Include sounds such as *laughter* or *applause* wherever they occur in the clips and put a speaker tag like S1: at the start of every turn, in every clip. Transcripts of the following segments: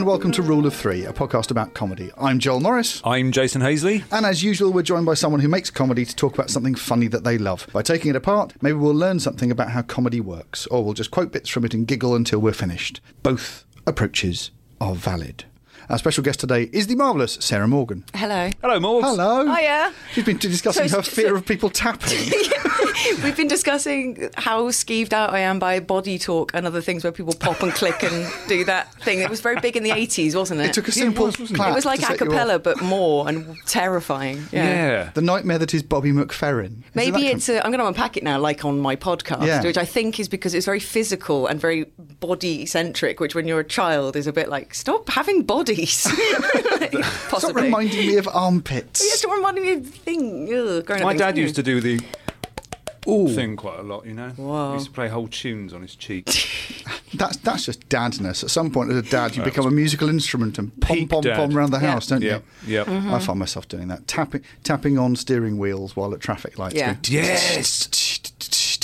S1: And welcome to Rule of Three, a podcast about comedy. I'm Joel Morris.
S2: I'm Jason Hazeley.
S1: And as usual, we're joined by someone who makes comedy to talk about something funny that they love. By taking it apart, maybe we'll learn something about how comedy works, or we'll just quote bits from it and giggle until we're finished. Both approaches are valid. Our special guest today is the marvellous Sarah Morgan.
S3: Hello.
S2: Hello, Morgs.
S1: Hello.
S3: Hiya.
S1: She's been discussing
S3: So-
S1: her fear
S3: so-
S1: of people tapping. *laughs*
S3: We've been discussing how skeeved out I am by body talk and other things where people pop and click and do that thing. It was very big in the 80s, wasn't it?
S1: It took a simple
S2: was, wasn't it?
S1: clap
S3: It was like
S1: to
S3: a
S1: set you off.
S3: cappella, but more and terrifying. Yeah.
S2: Yeah.
S1: The nightmare that is Bobby McFerrin. Is
S3: Maybe
S1: that
S3: it's. A, I'm going to unpack it now, like on my podcast,
S1: Yeah.
S3: which I think is because it's very physical and very body centric. Which, when you're a child, is a bit like stop having bodies. *laughs*
S1: Stop
S3: Possibly.
S1: reminding me of armpits.
S3: Yeah, stop reminding me of the thing. Ugh, growing up
S2: My
S3: things.
S2: dad used to do the
S1: Ooh.
S2: thing quite a lot, you know.
S3: Wow.
S2: He used to play whole tunes on his cheek. *laughs*
S1: That's that's just dadness. At some point, as a dad, you become a musical instrument and pom pom pom around the
S3: Yeah.
S1: house, don't
S2: Yep,
S1: you?
S2: yep.
S3: Mm-hmm.
S1: I find myself doing that, tapping tapping on steering wheels while at traffic lights.
S3: Yeah.
S1: going *laughs*
S2: Yes.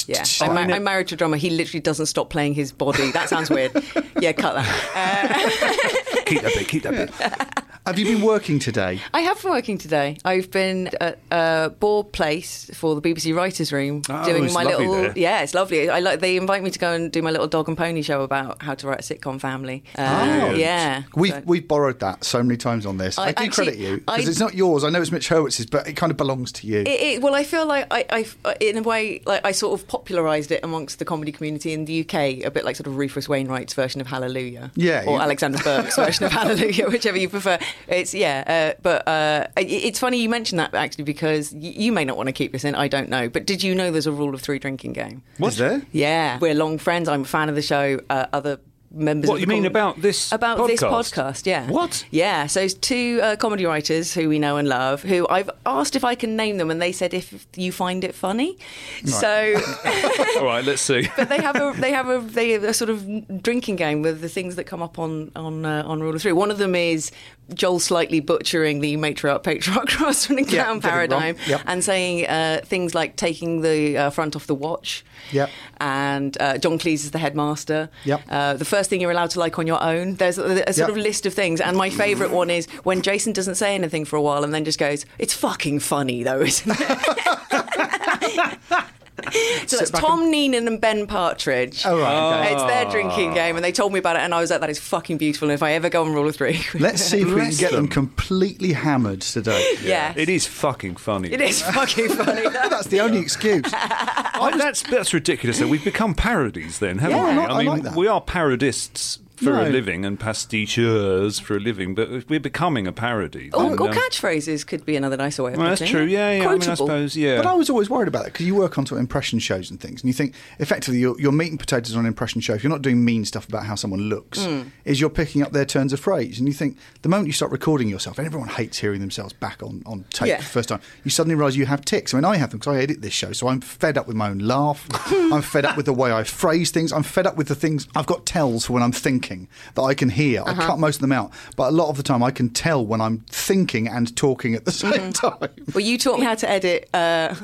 S3: Yeah, I'm, mar- I'm married to a drummer. He literally doesn't stop playing his body. That sounds weird. yeah, cut that.
S2: Keep that bit, keep that bit.
S1: Have you been working today?
S3: I have been working today. I've been at uh, Ball Place for the BBC Writers' Room
S2: Oh,
S3: doing my little.
S2: there.
S3: Yeah, it's lovely. I like. They invite me to go and do my little dog and pony show about how to write a sitcom family. Uh,
S1: Oh.
S3: yeah.
S1: We've
S3: So-
S1: we've borrowed that so many times on this. I,
S3: I
S1: do
S3: actually-
S1: credit you because it's not yours. I know it's Mitch Hurwitz's, but it kind of belongs to you.
S3: It, it, well, I feel like I, I, in a way, like I sort of popularised it amongst the comedy community in the UK, a bit like sort of Rufus Wainwright's version of Hallelujah,
S1: Yeah,
S3: or
S1: you-
S3: Alexandra Burke's version of *laughs* Hallelujah, whichever you prefer. It's yeah, uh, but uh, it, it's funny you mentioned that actually because y- you may not want to keep this in. I don't know, but did you know there's a rule of three drinking game?
S1: Is there?
S3: Yeah, we're long friends. I'm a fan of the show. Uh, other members.
S2: What
S3: of
S2: you
S3: the
S2: mean
S3: com-
S2: about this
S3: about this
S2: podcast?
S3: podcast? Yeah.
S2: What?
S3: Yeah. So it's two uh, comedy writers who we know and love. Who I've asked if I can name them, and they said if you find it funny. So. *laughs* *laughs*
S2: All right, let's see.
S3: But they have a they have a they have a sort of drinking game with the things that come up on on uh, on Rule of Three. One of them is Joel slightly butchering the matriarch patriarch *laughs* crossman and
S1: Yeah,
S3: clown
S1: getting it wrong.
S3: paradigm
S1: Yep.
S3: and saying uh, things like taking the uh, front off the watch.
S1: Yep.
S3: And uh, John Cleese is the headmaster.
S1: Yep.
S3: Uh, the first thing you're allowed to like on your own. There's a, a sort
S1: Yep.
S3: of list of things, and my favourite one is when Jason doesn't say anything for a while and then just goes, "It's fucking funny though, isn't it?" *laughs* *laughs* *laughs* So it's
S1: back
S3: Tom Neenan and Ben Partridge.
S1: Oh, right, okay.
S3: It's their drinking oh. game, and they told me about it, and I was like, "That is fucking beautiful." And if I ever go on Rule of Three, *laughs*
S1: Let's see if we can get them
S2: them.
S1: completely hammered today. *laughs*
S3: yeah,
S2: It is fucking funny.
S3: It is fucking funny.
S1: That's the only excuse.
S2: Oh, that's that's ridiculous. Though we've become parodies, then, haven't
S1: Yeah,
S2: we?
S1: like- I
S2: mean,
S1: like that.
S2: we are parodists for
S1: No.
S2: a living and pasticheurs for a living, but we're becoming a parody.
S3: Or,
S2: And,
S3: or
S2: um,
S3: catchphrase could be another nicer way of
S2: well, that's
S3: putting
S2: true.
S3: it.
S2: Yeah, yeah. I mean, I suppose. Yeah.
S1: But I was always worried about that because you work on sort of impression shows and things, and you think effectively you're meat and potatoes on an impression show. If you're not doing mean stuff about how someone looks,
S3: Mm.
S1: is you're picking up their turns of phrase, and you think the moment you start recording yourself, and everyone hates hearing themselves back on on tape
S3: Yeah.
S1: for the first time, you suddenly realise you have ticks. I mean, I have them because I edit this show, so I'm fed up with my own laugh. *laughs* I'm fed up with the way I phrase things. I'm fed up with the things I've got tells for when I'm thinking that I can hear. I
S3: Uh-huh.
S1: cut most of them out, but a lot of the time I can tell when I'm thinking and talking at the *laughs* same
S3: Mm-hmm.
S1: time.
S3: Well, you taught me how to edit. Uh,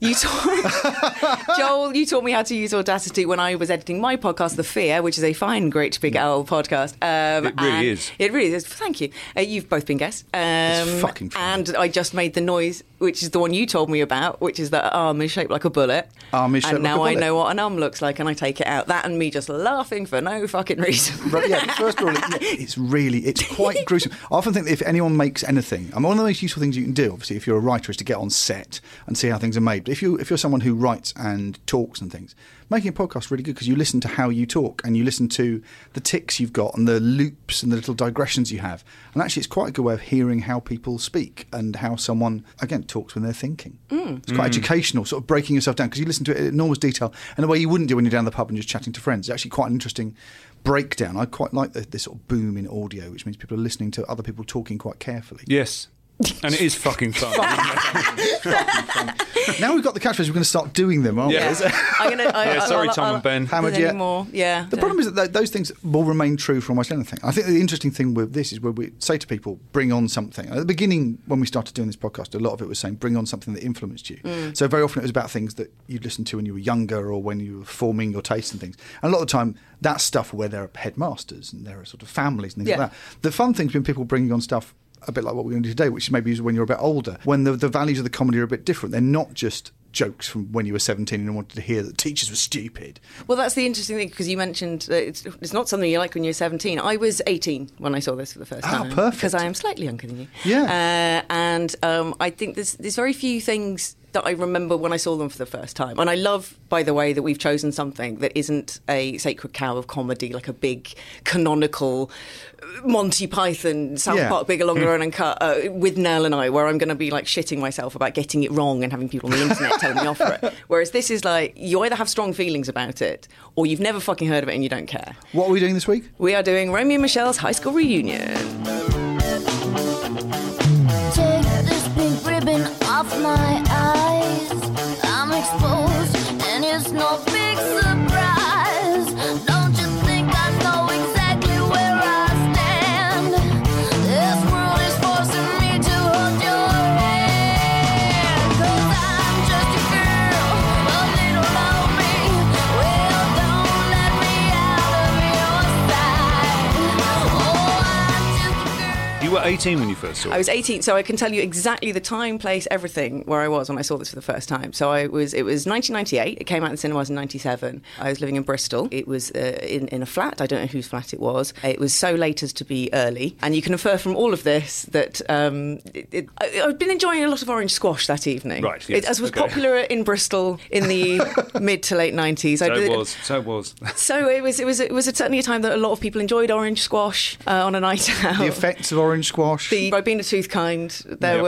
S3: you taught Joel. You taught me how to use Audacity when I was editing my podcast, The Fear, which is a fine, great big owl podcast. Um,
S2: It really is.
S3: It really is. Thank you. Uh, you've both been guests. Um,
S1: fucking fun.
S3: And I just made the noise, which is the one you told me about, which is that arm is shaped like a bullet.
S1: Arm is shaped
S3: and
S1: like a
S3: now I know what an arm looks like, and I take it out. That and me just laughing for no fucking reason. *laughs*
S1: Right, yeah, first of all, it's really, it's quite *laughs* gruesome. I often think that if anyone makes anything, I mean, one of the most useful things you can do, obviously, if you're a writer, is to get on set and see how things are made. But if you if you're someone who writes and talks and things, making a podcast is really good because you listen to how you talk and you listen to the ticks you've got and the loops and the little digressions you have. And actually, it's quite a good way of hearing how people speak and how someone again talks when they're thinking. Mm. It's quite mm. educational, sort of breaking yourself down because you listen to it in enormous detail in a way you wouldn't do when you're down the pub and just chatting to friends. It's actually quite an interesting breakdown. I quite like the, this sort of boom in audio, which means people are listening to other people talking quite carefully.
S2: yes. And it is fucking fun. *laughs*
S1: Now we've got the catchphrases, we're going to start doing them, aren't
S2: Yeah.
S1: we?
S3: I'm gonna. I,
S2: Yeah,
S3: I-
S2: sorry,
S3: I'll-
S2: Tom
S3: I'll-
S2: and Ben.
S1: Hammered
S3: Any
S1: yet?
S3: more? Yeah.
S1: The problem is that those things will remain true for almost anything. I think the interesting thing with this is where we say to people, bring on something. At the beginning, when we started doing this podcast, a lot of it was saying, bring on something that influenced you.
S3: Mm.
S1: So very often it was about things that you'd listened to when you were younger or when you were forming your tastes and things. And a lot of the time, that's stuff where there are headmasters and there are sort of families and things
S3: Yeah.
S1: like that. The fun thing's been people bringing on stuff a bit like what we're going to do today, which maybe is when you're a bit older, when the, the values of the comedy are a bit different. They're not just jokes from when you were 17 and wanted to hear that teachers were stupid.
S3: Well, that's the interesting thing because you mentioned that it's, it's not something you like when you're 17. I was 18 when I saw this for the first
S1: Ah,
S3: time.
S1: perfect.
S3: Because I am slightly younger than you.
S1: Yeah.
S3: Uh, and um, I think there's, there's very few things that I remember when I saw them for the first time. And I love, by the way, that we've chosen something that isn't a sacred cow of comedy, like a big canonical Monty Python, South
S1: Yeah.
S3: Park, Bigger, Longer, and Uncut uh, Withnail and I, where I'm going to be like shitting myself about getting it wrong and having people on the internet telling me off for it. *laughs* Whereas this is like, you either have strong feelings about it or you've never fucking heard of it and you don't care.
S1: What are we doing this week?
S3: We are doing Romy and Michele's high school reunion.
S4: Take this pink ribbon off my
S2: 18 when you first saw it.
S3: I was 18, so I can tell you exactly the time, place, everything where I was when I saw this for the first time. So I was, it was 1998. It came out in cinemas in 97. I was living in Bristol. It was uh, in, in a flat. I don't know whose flat it was. It was so late as to be early. And you can infer from all of this that um, it, it, I, I've been enjoying a lot of orange squash that evening.
S2: Right, yes,
S3: It, as was
S2: okay.
S3: popular in Bristol in the *laughs* mid to late 90s.
S2: so
S3: I
S2: it was. So it was. *laughs*
S3: So it was, it was, it was certainly a time that a lot of people enjoyed orange squash uh, on a night out.
S1: The effects of orange squash.
S3: The Ribena Tooth kind, there
S2: Yep.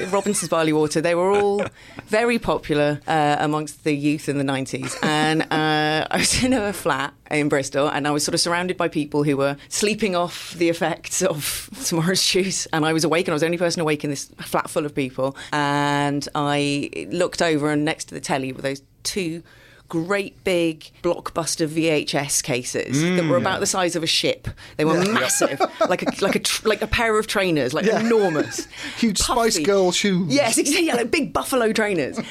S3: were Robinson's Barley Water. They were all very popular uh, amongst the youth in the 90s. And uh, I was in a flat in Bristol and I was sort of surrounded by people who were sleeping off the effects of *laughs* tomorrow's orange juice. And I was awake and I was the only person awake in this flat full of people. And I looked over and next to the telly were those two great big blockbuster VHS cases that were about the size of a ship. They were massive, *laughs* like a like a tr- like a pair of trainers, like
S1: Yeah.
S3: enormous, *laughs*
S1: Huge Spice. Girl shoes.
S3: Yes, exactly. Yeah, like big buffalo trainers. Um,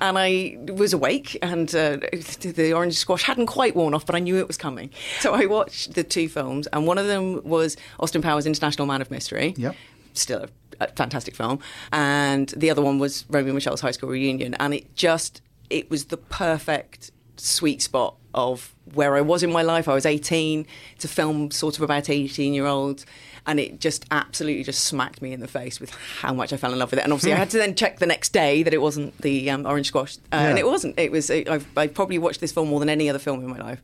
S3: and I was awake, and uh, the orange squash hadn't quite worn off, but I knew it was coming. So I watched the two films, and one of them was Austin Powers' International Man of Mystery.
S1: Yep.
S3: Still a, a fantastic film. And the other one was Romy and Michele's High School Reunion, and it just it was the perfect sweet spot of where I was in my life. I was 18. to film sort of about 18 year olds. And it just absolutely just smacked me in the face with how much I fell in love with it. And obviously, I had to then check the next day that it wasn't the um, orange squash, uh, and it wasn't. It was. I've, I've probably watched this film more than any other film in my life.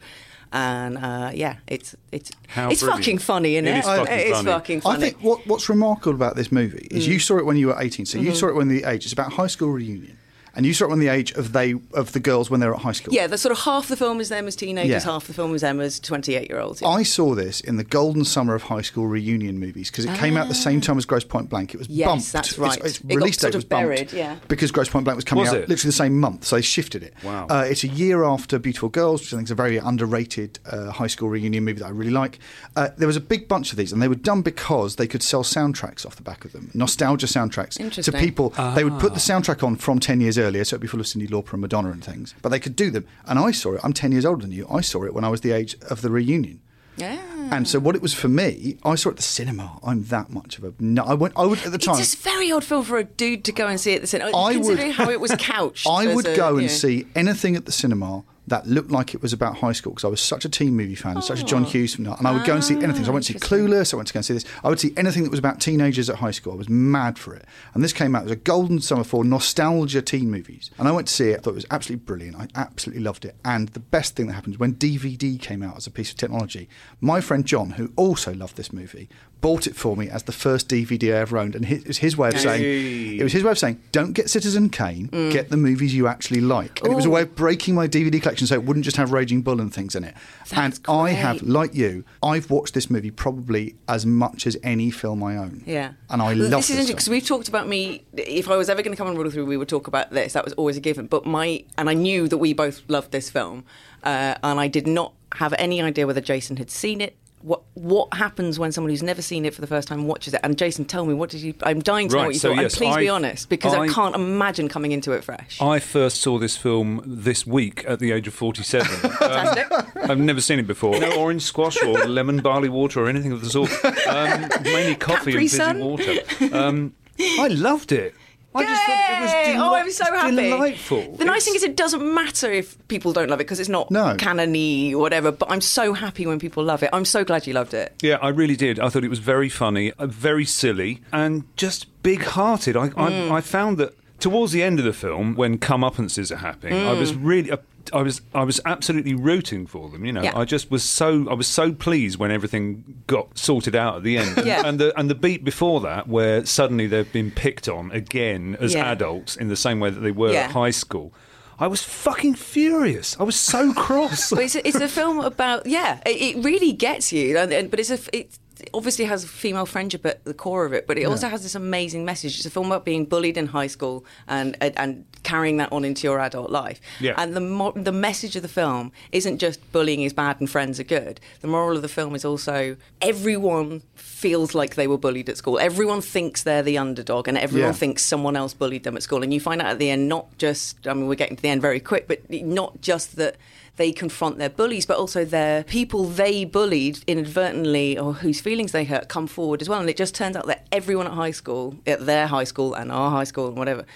S3: and uh, yeah, it's it's
S2: How
S3: it's
S2: brilliant.
S3: fucking funny, isn't
S2: It
S3: it?
S2: is fucking
S3: It's
S2: funny.
S3: fucking funny.
S1: I think what, what's remarkable about this movie is
S3: Mm.
S1: you saw it when you were 18. So
S3: Mm-hmm.
S1: you saw it when the age, it's about high school reunion. And you saw it when the age of they of the girls when they were at high school.
S3: yeah, the sort of half the film is them as teenagers,
S1: Yeah.
S3: half the film is them as twenty-eight-year-olds.
S1: I saw this in the golden summer of high school reunion movies because it came out the same time as Grosse Pointe Blank. It was
S3: Ah. Yes,
S1: bumped.
S3: that's
S1: Its-
S3: right.
S1: Its,
S3: It
S1: release date was
S3: of
S1: bumped
S3: buried, yeah.
S1: because Grosse Pointe Blank was coming
S2: Was
S1: out
S2: it?
S1: literally the same month, so they shifted it.
S2: Wow.
S1: Uh, it's a year after Beautiful Girls, which I think is a very underrated uh, high school reunion movie that I really like. Uh, there was a big bunch of these, and they were done because they could sell soundtracks off the back of them, nostalgia soundtracks to
S3: Interesting.
S1: people. They would put the soundtrack on from ten years earlier, so it'd be full of Cyndi Lauper and Madonna and things. But they could do them, and I saw it. I'm ten years older than you. I saw it when I was the age of the reunion.
S3: yeah.
S1: And so, what it was for me, I saw it at the cinema. I'm that much of a no. I went. I would at the time.
S3: It's a very odd film for a dude to go and see at the cinema.
S1: I would-
S3: how it was couched. *laughs*
S1: I would
S3: a,
S1: go and
S3: know.
S1: see anything at the cinema that looked like it was about high school because I was such a teen movie fan, such a John Hughes fan, and I would go and see anything. So I went to see. Clueless. I went to go and see this. I would see anything that was about teenagers at high school. I was mad for it. And this came out as a golden summer for nostalgia teen movies. And I went to see it. I thought it was absolutely brilliant. I absolutely loved it. And the best thing that happened when DVD came out as a piece of technology, my friend John, who also loved this movie, bought it for me as the first DVD I ever owned. And it was his way of saying,
S2: Hey.
S1: it was his way of saying, don't get Citizen Kane,
S3: Mm.
S1: get the movies you actually like. And it was a way of breaking my DVD collection so it wouldn't just have Raging Bull and things in it.
S3: That's
S1: and I have, like you, I've watched this movie probably as much as any film I own.
S3: Yeah.
S1: And I
S3: Well,
S1: love
S3: this.
S1: this.
S3: is interesting because we've talked about me. If I was ever going to come on Rule Through, we would talk about this. That was always a given. But my and I knew that we both loved this film, uh, and I did not have any idea whether Jason had seen it. What what happens when someone who's never seen it for the first time watches it? And Jason, tell me what did you? I'm dying to know what you
S2: so
S3: thought.
S2: yes,
S3: and please be honest, because I,
S2: I-
S3: can't imagine coming into it fresh.
S2: I first saw this film this week at the age of 47. *laughs*
S3: Fantastic.
S2: I've never seen it before. No orange squash or *laughs* lemon barley water or anything of the sort. Um, mainly coffee
S3: Capri
S2: and fizzy water. Um, I loved it. I just thought it was
S3: Yay!
S2: deli-
S3: oh, I'm so happy.
S2: delightful.
S3: The nice thing is, it doesn't matter if people don't love it because it's not
S1: No.
S3: canony or whatever. But I'm so happy when people love it. I'm so glad you loved it.
S2: Yeah, I really did. I thought it was very funny, uh, very silly, and just big-hearted. I,
S3: Mm.
S2: I, I found that towards the end of the film, when comeuppances are happening, I was
S3: Mm.
S2: really, uh, I was, I was absolutely rooting for them. You know,
S3: Yeah.
S2: I just was so, I was so pleased when everything got sorted out at the end. *laughs*
S3: Yeah.
S2: And the and the beat before that, where suddenly they've been picked on again as
S3: Yeah.
S2: adults in the same way that they were
S3: Yeah.
S2: at high school. I was fucking furious. I was so *laughs* cross.
S3: But it's a, it's a film about yeah, it, it really gets you. And, and, but it's a it obviously has female friendship at the core of it, but it also has this amazing message. It's a film about being bullied in high school and and, and carrying that on into your adult life.
S2: Yeah.
S3: And the mo- the message of the film isn't just bullying is bad and friends are good. The moral of the film is also everyone feels like they were bullied at school. Everyone thinks they're the underdog, and everyone
S1: Yeah.
S3: thinks someone else bullied them at school. And you find out at the end, not just I mean, we're getting to the end very quick, but not just that they confront their bullies, but also their people they bullied inadvertently or whose feelings they hurt come forward as well. And it just turns out that everyone at high school, at their high school and our high school and whatever,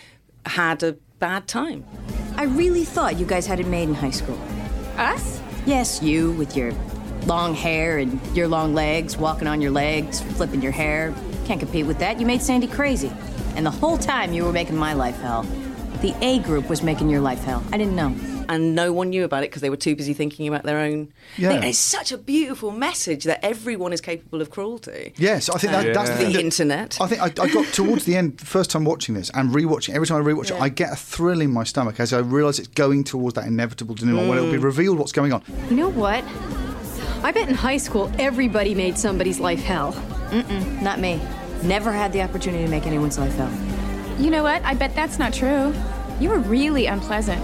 S3: had a bad time.
S5: I really thought you guys had it made in high school.
S6: Us?
S5: Yes, you with your long hair and your long legs, walking on your legs, flipping your hair. Can't compete with that. You made Sandy crazy. And the whole time you were making my life hell. The A group was making your life hell. I didn't know.
S3: And no one knew about it because they were too busy thinking about their own.
S1: Yeah.
S3: thing. And it's such a beautiful message that everyone is capable of cruelty.
S1: Yes, I think that, that's the,
S3: The
S1: thing that-
S3: internet.
S1: I think I, I got towards the end, the first time watching this and rewatching. Every time I rewatch it, I get a thrill in my stomach as I realise it's going towards that inevitable denouement when it will be mm. revealed what's going on.
S6: You know what? I bet in high school everybody made somebody's life hell.
S5: Not me. Never had the opportunity to make anyone's life hell.
S7: You know what? I bet that's not true. You were really unpleasant.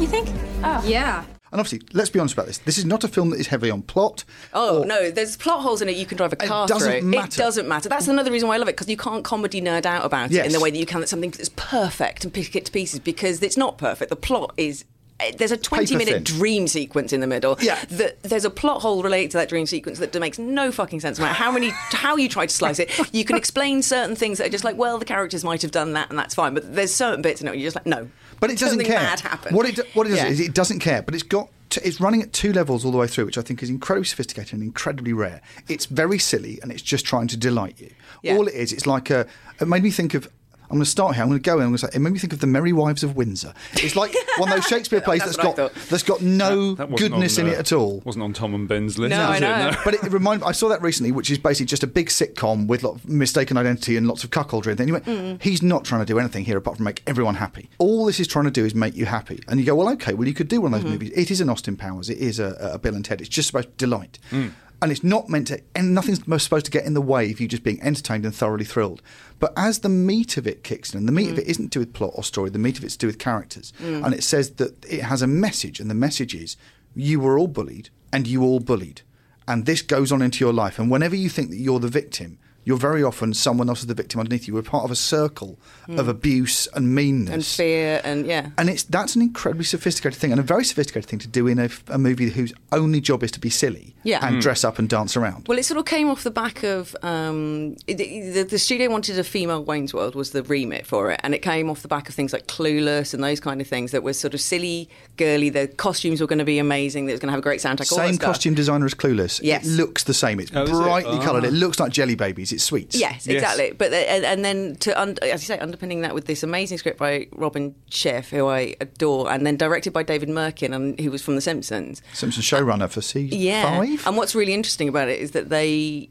S5: You think? Oh.
S6: Yeah.
S1: And obviously, let's be honest about this. This is not a film that is heavy on plot.
S3: Oh
S1: or-
S3: no, there's plot holes in it. You can drive a car
S1: doesn't
S3: through. It
S1: matter.
S3: doesn't matter. That's another reason why I love it because you can't comedy nerd out about it in the way that you can. That's something that's perfect and pick it to pieces because it's not perfect. The plot is. Eh, There's a 20
S1: Paper
S3: minute
S1: thin.
S3: dream sequence in the middle.
S1: Yeah.
S3: That there's a plot hole related to that dream sequence that makes no fucking sense. No matter how many, how you try to slice it, you can explain certain things that are just like, well, the characters might have done that and that's fine. But there's certain bits in it where you're just like, no.
S1: But it doesn't care.
S3: Bad happened.
S1: What it what it does
S3: Yeah.
S1: is it doesn't care, but it's got to, it's running at two levels all the way through, which I think is incredibly sophisticated and incredibly rare. It's very silly and it's just trying to delight you.
S3: Yeah.
S1: All it is, it's like a. It made me think of. I'm going to start here. I'm going to go in. I'm going to say, it made me think of the Merry Wives of Windsor. It's like one of those *laughs* Shakespeare plays
S3: That's
S1: that's
S3: what I
S1: got that's got no
S2: That wasn't
S1: goodness
S2: on,
S1: in
S2: uh,
S1: it at all.
S2: Wasn't on Tom and Ben's list.
S3: No,
S2: was
S3: I
S2: it?
S3: know.
S2: No.
S1: But it reminded. I saw that recently, which is basically just a big sitcom with lot of mistaken identity and lots of cuckoldry. And then you went,
S3: Mm.
S1: he's not trying to do anything here apart from make everyone happy. All this is trying to do is make you happy. And you go, well, okay, well, you could do one of those
S3: Mm-hmm.
S1: movies. It is an Austin Powers. It is a, a Bill and Ted. It's just about delight.
S2: Mm.
S1: And it's not meant to, and nothing's supposed to get in the way of you just being entertained and thoroughly thrilled. But as the meat of it kicks in, and the meat
S3: Mm.
S1: of it isn't to do with plot or story, the meat of it's to do with characters. And it says that it has a message, and the message is you were all bullied and you all bullied. And this goes on into your life. And whenever you think that you're the victim, you're very often someone else is the victim underneath you. We're part of a circle of abuse and meanness.
S3: Hmm. and fear and yeah.
S1: And it's that's an incredibly sophisticated thing and a very sophisticated thing to do in a, a movie whose only job is to be silly
S3: Yeah.
S1: and
S3: Mm.
S1: dress up and dance around.
S3: Well, it sort of came off the back of um, it- the, the studio wanted a female Wayne's World was the remit for it, and it came off the back of things like Clueless and those kind of things that were sort of silly, girly. The costumes were going to be amazing. That was going to have a great soundtrack. all that
S1: Same
S3: stuff.
S1: costume designer as Clueless.
S3: Yes.
S1: It looks the same. It's
S2: Oh, is it?
S1: brightly
S2: Ah.
S1: coloured. It looks like jelly babies. It's sweets.
S3: Yes,
S2: Yes.
S3: exactly. But the, and, and then to un, as you say, underpinning that with this amazing script by Robin Schiff, who I adore, and then directed by David Mirkin, and who was from The Simpsons.
S1: Simpson showrunner for season
S3: Yeah.
S1: five.
S3: And what's really interesting about it is that they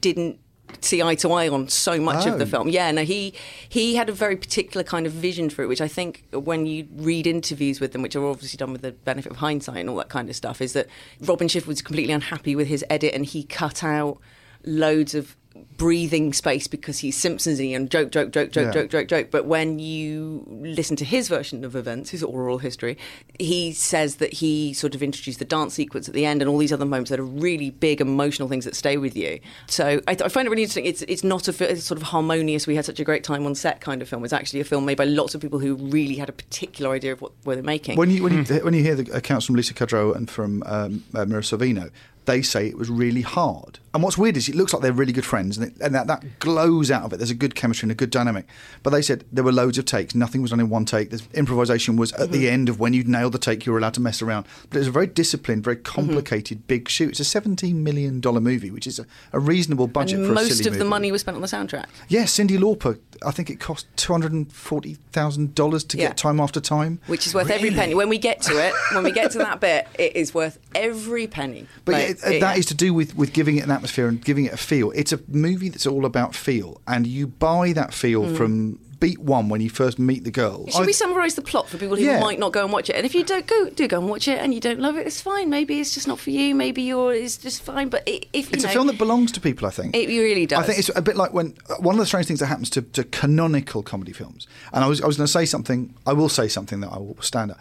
S3: didn't see eye to eye on so much of the
S1: Oh.
S3: film. Yeah, no, he he had a very particular kind of vision for it, which I think when you read interviews with them, which are obviously done with the benefit of hindsight and all that kind of stuff, is that Robin Schiff was completely unhappy with his edit and he cut out loads of breathing space because he's Simpsons-y and joke, joke, joke, joke,
S1: Yeah.
S3: joke, joke, joke. But when you listen to his version of events, his oral history, he says that he sort of introduced the dance sequence at the end and all these other moments that are really big emotional things that stay with you. So I, I find it really interesting. It's it's not a it's sort of harmonious. We had such a great time on set kind of film. It's actually a film made by lots of people who really had a particular idea of what were they making.
S1: When you when you when you hear the accounts from Lisa Kudrow and from um, uh, Mira Sorvino, they say it was really hard. And what's weird is it looks like they're really good friends, and, it, and that, that glows out of it. There's a good chemistry and a good dynamic. But they said there were loads of takes. Nothing was done in one take. There's improvisation was at the mm-hmm. end of when you'd nailed the take, you were allowed to mess around. But it was a very disciplined, very mm-hmm. complicated, big shoot. It's a 17 million dollar movie, which is a, a reasonable budget
S3: and
S1: for a
S3: most of the money was spent on the soundtrack.
S1: Yeah, Cyndi Lauper. I think it cost two hundred and forty thousand dollars to
S3: Yeah.
S1: get time after time,
S3: Which is worth every penny. When we get to it, when we get to that bit, it is worth every penny.
S1: But
S3: Like,
S1: yeah, it-
S3: it-
S1: that is to do with, with giving it an atmosphere and giving it a feel. It's a movie that's all about feel, and you buy that feel
S3: Mm.
S1: from beat one when you first meet the girl.
S3: Should
S1: I-
S3: we summarise the plot for people who
S1: Yeah.
S3: might not go and watch it? And if you don't go, do go and watch it, and you don't love it, it's fine. Maybe it's just not for you. Maybe you're it's just fine. But i if you
S1: it's
S3: know,
S1: a film that belongs to people, I think.
S3: It really does.
S1: I think it's a bit like when one of the strange things that happens to, to canonical comedy films. And I was I was going to say something. I will say something that I will stand up.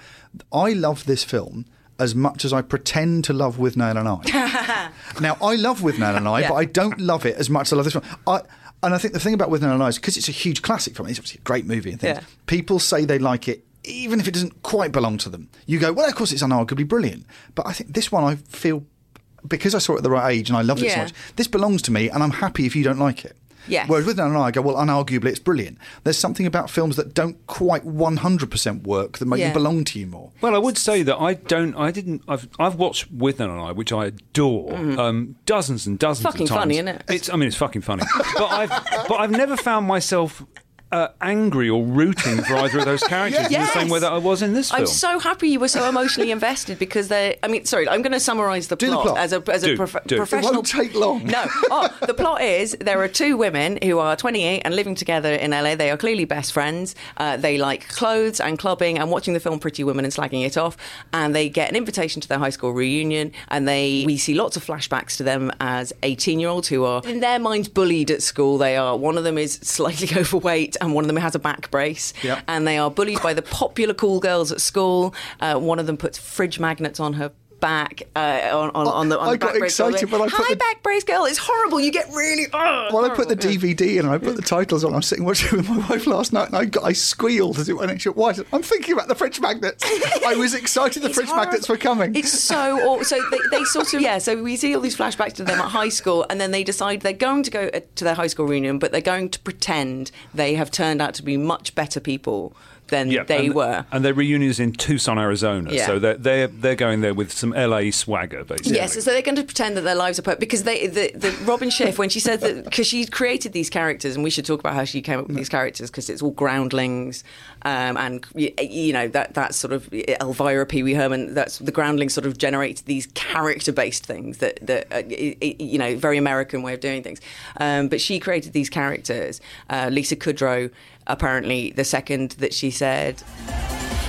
S1: I love this film as much as I pretend to love Withnail and I. *laughs* now I love Withnail and I,
S3: Yeah.
S1: but I don't love it as much as I love this one. I. And I think the thing about Withnail and I is because it's a huge classic film. It's obviously a great movie and things.
S3: Yeah.
S1: People say they like it. Even if it doesn't quite belong to them, you go, well, of course, it's unarguably brilliant. But I think this one, I feel, because I saw it at the right age and I loved it so much, this belongs to me, and I'm happy if you don't like it.
S3: Yes.
S1: Whereas Withnail and I, I go, well, unarguably, it's brilliant. There's something about films that don't quite 100% work that make
S3: Yeah.
S1: them belong to you more.
S2: Well, I would say that I don't. I didn't. I've I've watched Withnail and I, which I adore, um, dozens and dozens
S3: Fucking
S2: of times.
S3: It's fucking funny, isn't it?
S2: It's. I mean, it's fucking funny. but I've but I've never found myself. Uh, angry or rooting for either of those *laughs* characters in the same way that I was in this film.
S3: I'm so happy you were so emotionally invested because they. I mean, sorry, I'm going to summarise the
S1: Do the
S3: plot,
S1: plot.
S3: as a as a
S2: Do,
S3: prof-
S2: do. It
S3: professional.
S1: won't take long.
S3: No, oh, the plot is there are two women who are 28 and living together in LA. They are clearly best friends. Uh, they like clothes and clubbing and watching the film Pretty Women and slagging it off. And they get an invitation to their high school reunion. And they we see lots of flashbacks to them as 18 year olds who are in their minds bullied at school. They are one of them is slightly *laughs* overweight and one of them has a back brace.
S1: Yep.
S3: And they are bullied by the popular cool girls at school. Uh, one of them puts fridge magnets on her. Back uh, on, on, on the on
S1: I
S3: the
S1: got
S3: back brace girl.
S1: excited when I put
S3: Hi,
S1: the-
S3: back brace girl. It's horrible. You get really. Oh,
S1: Well, I put the. DVD in and I put the titles on. I'm sitting watching *laughs* with my wife last night and I, got, I squealed as it went into white. I'm thinking about the fridge magnets. I was excited the fridge
S3: horrible.
S1: magnets were coming.
S3: It's so aw- so they, they sort of yeah. So we see all these flashbacks to them at high school, and then they decide they're going to go uh, to their high school reunion, but they're going to pretend they have turned out to be much better people than
S2: Yeah,
S3: they
S2: and,
S3: were.
S2: and their reunion is in Tucson, Arizona.
S3: Yeah.
S2: So they're, they're they're going there with some LA swagger, basically.
S3: Yes, so they're going to pretend that their lives are perfect because they, the, the Robin Schiff, when she said that, *laughs* because she created these characters, and we should talk about how she came up with these characters because it's all groundlings, um, and you know that that's sort of Elvira Pee Wee Herman. That's the groundlings sort of generates these character-based things that that uh, you know very American way of doing things. Um, but she created these characters. Uh, Lisa Kudrow, apparently, the second that she said.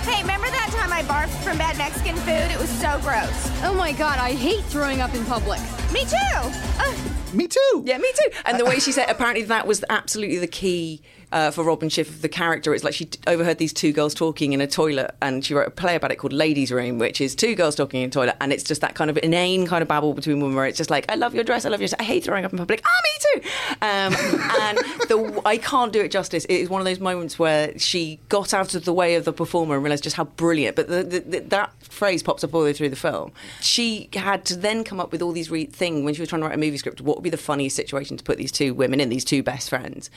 S7: Hey, remember that time I barfed from bad Mexican food? It was so gross.
S6: Oh my god, I hate throwing up in public.
S7: Me too. Ugh.
S1: Me too.
S3: Yeah, me too. And the way she said, apparently that was absolutely the key uh, for Robin Schiff the character. It's like she overheard these two girls talking in a toilet, and she wrote a play about it called Ladies' Room, which is two girls talking in a toilet, and it's just that kind of inane kind of babble between women where it's just like, I love your dress, I love your, I hate throwing up in public. Ah, me too. Um, *laughs* and the I can't do it justice. It is one of those moments where she got out of the way of the performer and realised just how brilliant. But the, the, that phrase pops up all the way through the film. She had to then come up with all these re- things when she was trying to write a movie script. What would be the funniest situation to put these two women in, these two best friends?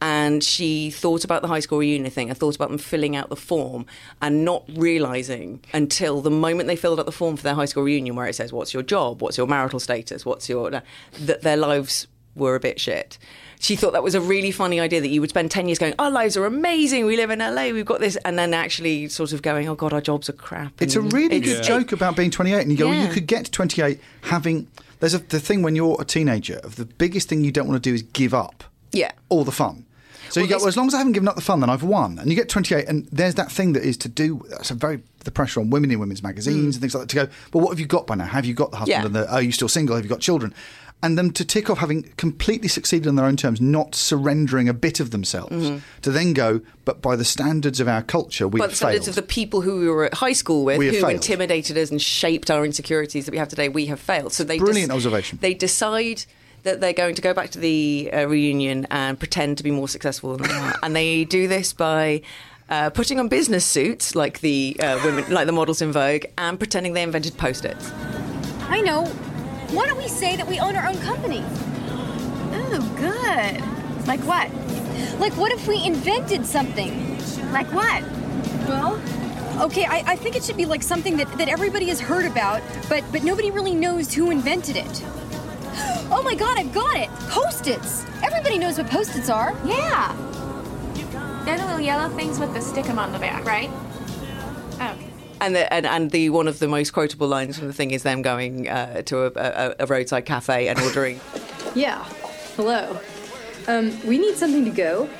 S3: And she thought about the high school reunion thing. I thought about them filling out the form and not realizing until the moment they filled out the form for their high school reunion, where it says, "What's your job? What's your marital status? What's your?" that their lives were a bit shit. She thought that was a really funny idea that you would spend 10 years going, Our lives are amazing. We live in LA. We've got this. And then actually sort of going, Oh God, our jobs are crap.
S1: It's a really
S3: it's-
S1: good joke about being 28, and you go, well, you could get to 28 having. There's a, the thing when you're a teenager of the biggest thing you don't want to do is give up
S3: Yeah.
S1: all the fun. So you go, well, as long as I haven't given up the fun, then I've won. And you get 28, and there's that thing that is to do. That's a very the pressure on women in women's magazines and things like that to go. Well, what have you got by now? Have you got the husband?
S3: Mm. Yeah.
S1: And the, are you still single? Have you got children? And them to tick off having completely succeeded on their own terms, not surrendering a bit of themselves, to then go. But by the standards of our culture, we've
S3: But the standards
S1: failed.
S3: of the people who we were at high school with, who
S1: failed.
S3: intimidated us and shaped our insecurities that we have today, we have failed. So they
S1: Brilliant observation.
S3: They decide that they're going to go back to the uh, reunion and pretend to be more successful than they are, and they do this by. Uh, putting on business suits like the uh, women, like the models in Vogue, and pretending they invented post-its.
S6: I know. Why don't we say that we own our own company?
S7: Oh, good. Like what?
S6: Like, what if we invented something?
S7: Like what?
S6: Well, okay, I, I think it should be like something that, that everybody has heard about, but but nobody really knows who invented it. Oh my god, I've got it! Post-its! Everybody knows what post-its are.
S7: Yeah. They're the little yellow things with the stick 'em on the back, right? Oh, Okay.
S3: And the, and, and the one of the most quotable lines from the thing is them going uh, to a, a, a roadside cafe and ordering. *laughs*
S6: Yeah. Hello. Um, we need something to go.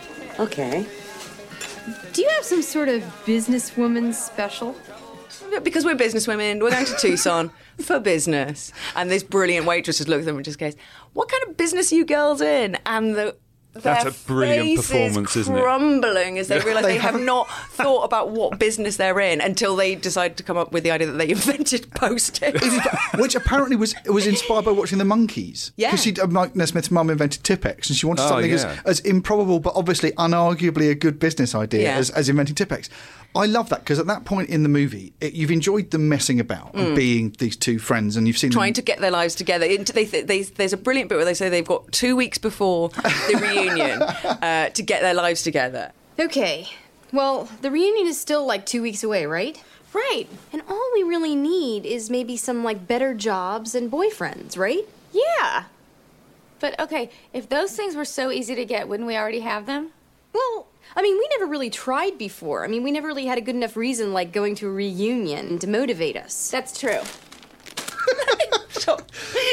S8: Okay.
S6: Do you have some sort of businesswoman special?
S3: Because we're businesswomen, we're going to *laughs* Tucson for business. And this brilliant waitress just looks at them and just goes, "What kind of business are you girls in?" And the
S2: That's
S3: their
S2: a brilliant
S3: faces
S2: performance, isn't it?
S3: Crumbling as they realise
S1: They *laughs*
S3: they have
S1: haven't-
S3: thought about what business they're in until they decide to come up with the idea that they *laughs* invented post-its.
S1: which apparently was was inspired by watching the Monkees.
S3: Yeah.
S1: because she uh, Mike Nesmith's mum invented Tipp-Ex, and she wanted
S2: Oh,
S1: something
S2: yeah.
S1: as, as improbable but obviously unarguably a good business idea
S3: Yeah.
S1: as, as inventing Tipp-Ex. I love that because at that point in the movie, it, you've enjoyed them messing about and being these two friends, and you've seen
S3: Mm. trying
S1: them,
S3: to get their lives together. Into- They, they, there's a brilliant bit where they say they've got two weeks before the *laughs* reunion uh, to get their lives together.
S6: Okay. Well, the reunion is still like two weeks away, right?
S7: Right.
S6: And all we really need is maybe some like better jobs and boyfriends, right?
S7: Yeah. But okay, if those things were so easy to get, wouldn't we already have them?
S6: Well, I mean, we never really tried before. I mean, we never really had a good enough reason like going to a reunion to motivate us.
S7: That's true. *laughs*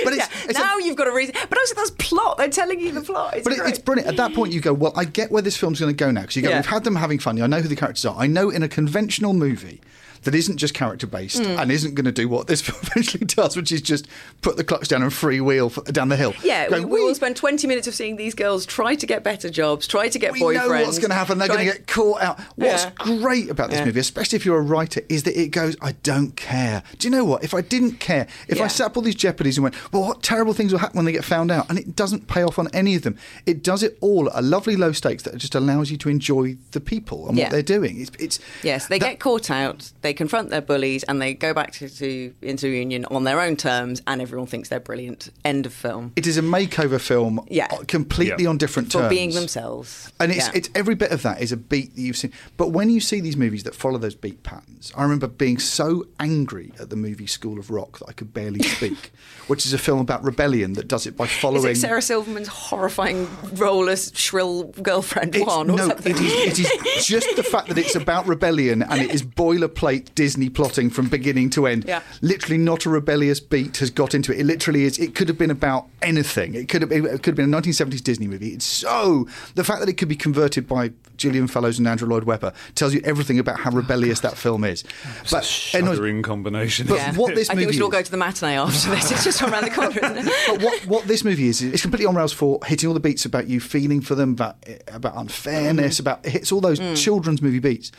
S1: But it's-
S3: yeah,
S1: it's a-
S3: now you've got a reason. But also, that's plot. They're telling you the plot. It's
S1: But it,
S3: great.
S1: it's brilliant. At that point, you go, well, I get where this film's going to go now. Because you go,
S3: Yeah.
S1: we've had them having fun. I know who the characters are. I know in a conventional movie that isn't just character based
S3: Hmm.
S1: and isn't going to do what this *laughs* film eventually does, which is just put the clutch down and freewheel down the hill.
S3: Yeah,
S1: Going,
S3: we, we will spend 20 minutes of seeing these girls try to get better jobs, try to get
S1: we
S3: boyfriends.
S1: know what's going to happen. They're going to get caught out. What's
S3: Yeah.
S1: great about this
S3: Yeah.
S1: movie, especially if you're a writer, is that it goes, I don't care. Do you know what? If I didn't care, if
S3: Yeah.
S1: I set up all these jeopardies and went, well, what terrible things will happen when they get found out? And it doesn't pay off on any of them. It does it all at a lovely low stakes that just allows you to enjoy the people and what they're doing. It's, it's
S3: Yes, they
S1: that-
S3: get caught out. They they confront their bullies and they go back to, to into union on their own terms, and everyone thinks they're brilliant. End of film.
S1: It is a makeover film,
S3: Yeah.
S1: Uh, completely
S2: Yeah.
S1: on different
S3: For
S1: terms.
S3: being themselves.
S1: And it's,
S3: Yeah.
S1: it's every bit of that is a beat that you've seen. But when you see these movies that follow those beat patterns, I remember being so angry at the movie School of Rock that I could barely *laughs* speak, which is a film about rebellion that does it by
S3: Is
S1: following.
S3: it Sarah Silverman's horrifying roller shrill girlfriend
S1: It's-
S3: one or
S1: no,
S3: something?
S1: it is, it is *laughs* just the fact that it's about rebellion and it is boilerplate Disney plotting from beginning to end.
S3: Yeah.
S1: Literally, not a rebellious beat has got into it. It literally is. It could have been about anything. It could have. It could have been a 1970s Disney movie. It's so the fact that it could be converted by Julian Fellowes and Andrew Lloyd Webber tells you everything about how rebellious that film is. But anyways,
S2: Shuddering combination.
S1: but
S3: Yeah.
S1: what this
S3: I think we
S1: movie
S3: should all go to the matinee after this. It's just around the corner, isn't it?
S1: but what, what this movie is, it's completely on rails for hitting all the beats about you feeling for them, about about unfairness, about it hits all those
S3: Mm.
S1: children's movie beats.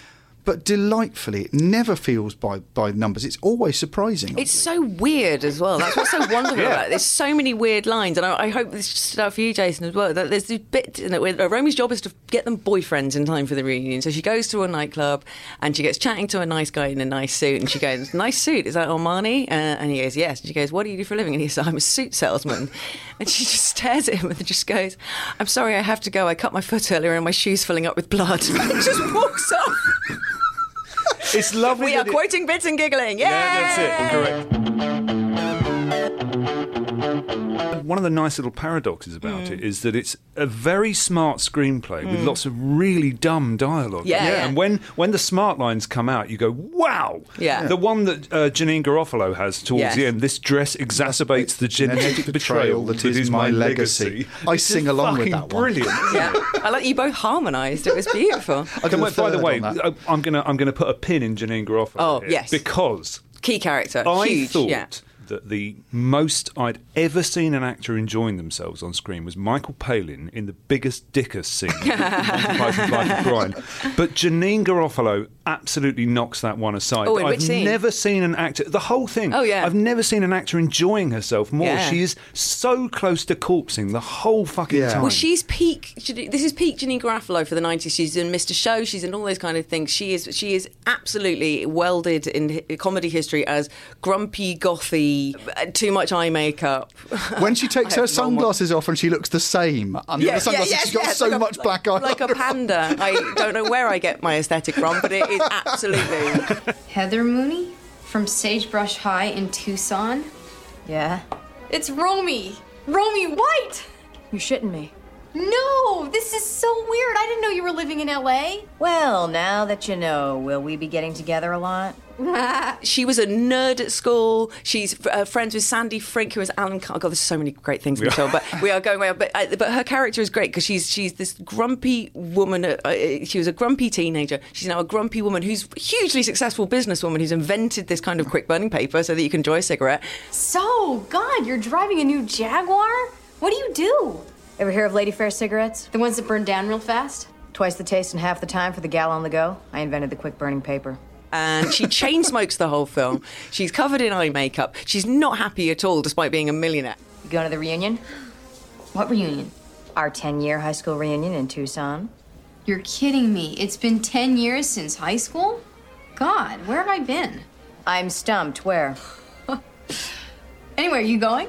S1: But delightfully, it never feels by by numbers. It's always surprising.
S3: It's so weird as well. That's what's so *laughs* wonderful about it. There's so many weird lines, and I, I hope this stood out for you, Jason, as well. That there's this bit in it where uh, Romy's job is to get them boyfriends in time for the reunion. So she goes to a nightclub and she gets chatting to a nice guy in a nice suit, and she goes, "Nice suit, is that Armani?" Uh, and he goes, "Yes." And she goes, "What do you do for a living?" And he says, "I'm a suit salesman." *laughs* And she just stares at him and just goes, "I'm sorry, I have to go. I cut my foot earlier, and my shoe's filling up with blood." *laughs* and just walks off.
S2: It's lovely.
S3: We are
S2: it-
S3: quoting bits and giggling.
S2: Yeah, that's it. Correct. One of the nice little paradoxes about
S3: Mm.
S2: it is that it's a very smart screenplay with lots of really dumb dialogue.
S3: Yeah, yeah.
S2: And when, when the smart lines come out, you go, wow!
S3: Yeah.
S2: The one that uh, Janeane Garofalo has towards
S3: Yes.
S2: the end, this dress exacerbates the genetic betrayal that is my legacy.
S1: I
S2: It's
S1: sing along with that one.
S2: Brilliant. *laughs*
S3: Yeah, I like you both harmonised. It was beautiful. *laughs*
S1: I did
S2: And
S1: a
S2: wait, by the way,
S1: on that.
S2: uh, I'm gonna I'm gonna put a pin in Janeane Garofalo.
S3: Oh,
S2: here
S3: yes.
S2: because
S3: Key character,
S2: I
S3: huge.
S2: thought
S3: yeah.
S2: That the most I'd ever seen an actor enjoying themselves on screen was Michael Palin in the Biggus Dickus scene *laughs* in Life of Brian. But Janeane Garofalo absolutely knocks that one aside.
S3: Oh, in
S2: I've
S3: which scene?
S2: never seen an actor, the whole thing.
S3: Oh, yeah.
S2: I've never seen an actor enjoying herself more.
S3: Yeah.
S2: She is so close to corpsing the whole fucking
S1: Yeah.
S2: time.
S3: Well, she's peak. This is peak Janeane Garofalo for the '90s. She's in Mr. Show. She's in all those kind of things. She is. She is absolutely welded in comedy history as grumpy, gothy, uh, too much eye makeup. *laughs*
S1: when she takes her
S3: have role model-
S1: sunglasses off and she looks the same under the sunglasses, she's got
S3: yes,
S1: so
S3: like a-
S1: much black eye.
S3: like a panda. I don't know where I get my aesthetic from, but it is absolutely. *laughs*
S6: Heather Mooney from Sagebrush High in Tucson.
S5: Yeah?
S6: It's Romy. Romy White.
S5: You're shitting me.
S6: No, this is so weird. I didn't know you were living in LA.
S5: Well, now that you know, will we be getting together a lot? *laughs*
S3: She was a nerd at school. She's uh, friends with Sandy Frink, who is Alan. Car- God, there's so many great things in the film, but we are going way. up. But uh, but her character is great because she's she's this grumpy woman. Uh, uh, she was a grumpy teenager. She's now a grumpy woman who's hugely successful businesswoman who's invented this kind of quick burning paper so that you can enjoy a cigarette.
S6: So, God, you're driving a new Jaguar? What do you do?
S5: Ever hear of Lady Fair cigarettes?
S6: The ones that burn down real fast?
S5: Twice the taste and half the time for the gal on the go. I invented the quick burning paper.
S3: And she chain smokes the whole film. She's covered in eye makeup. She's not happy at all, despite being a millionaire.
S5: You going to the reunion?
S6: What reunion?
S5: Our 10 year high school reunion in Tucson.
S6: You're kidding me. It's been 10 years since high school? God, where have I been?
S5: I'm stumped. Where? *laughs*
S6: Anyway, are you going?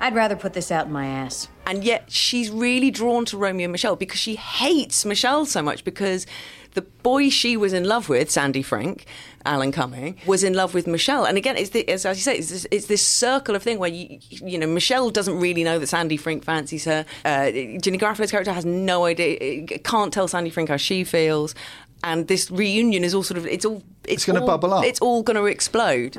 S5: I'd rather put this out in my ass.
S3: And yet she's really drawn to Romy and Michele because she hates Michele so much because the boy she was in love with, Sandy Frink, Alan Cumming, was in love with Michele. And again, it's the, as, you say, it's this, it's this circle of thing where you you know Michele doesn't really know that Sandy Frink fancies her. Uh, Ginny character has no idea, can't tell Sandy Frink how she feels. And this reunion is all sort of it's all it's,
S1: gonna bubble up.
S3: It's all going to explode.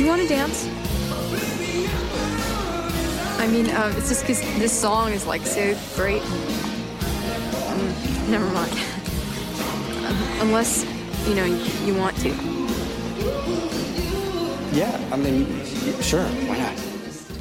S6: Do you want to dance? I mean, uh, it's just because this song is like so great. Mm, never mind. *laughs* Unless, you know, you, you want to.
S9: Yeah, I mean, y- sure, why not?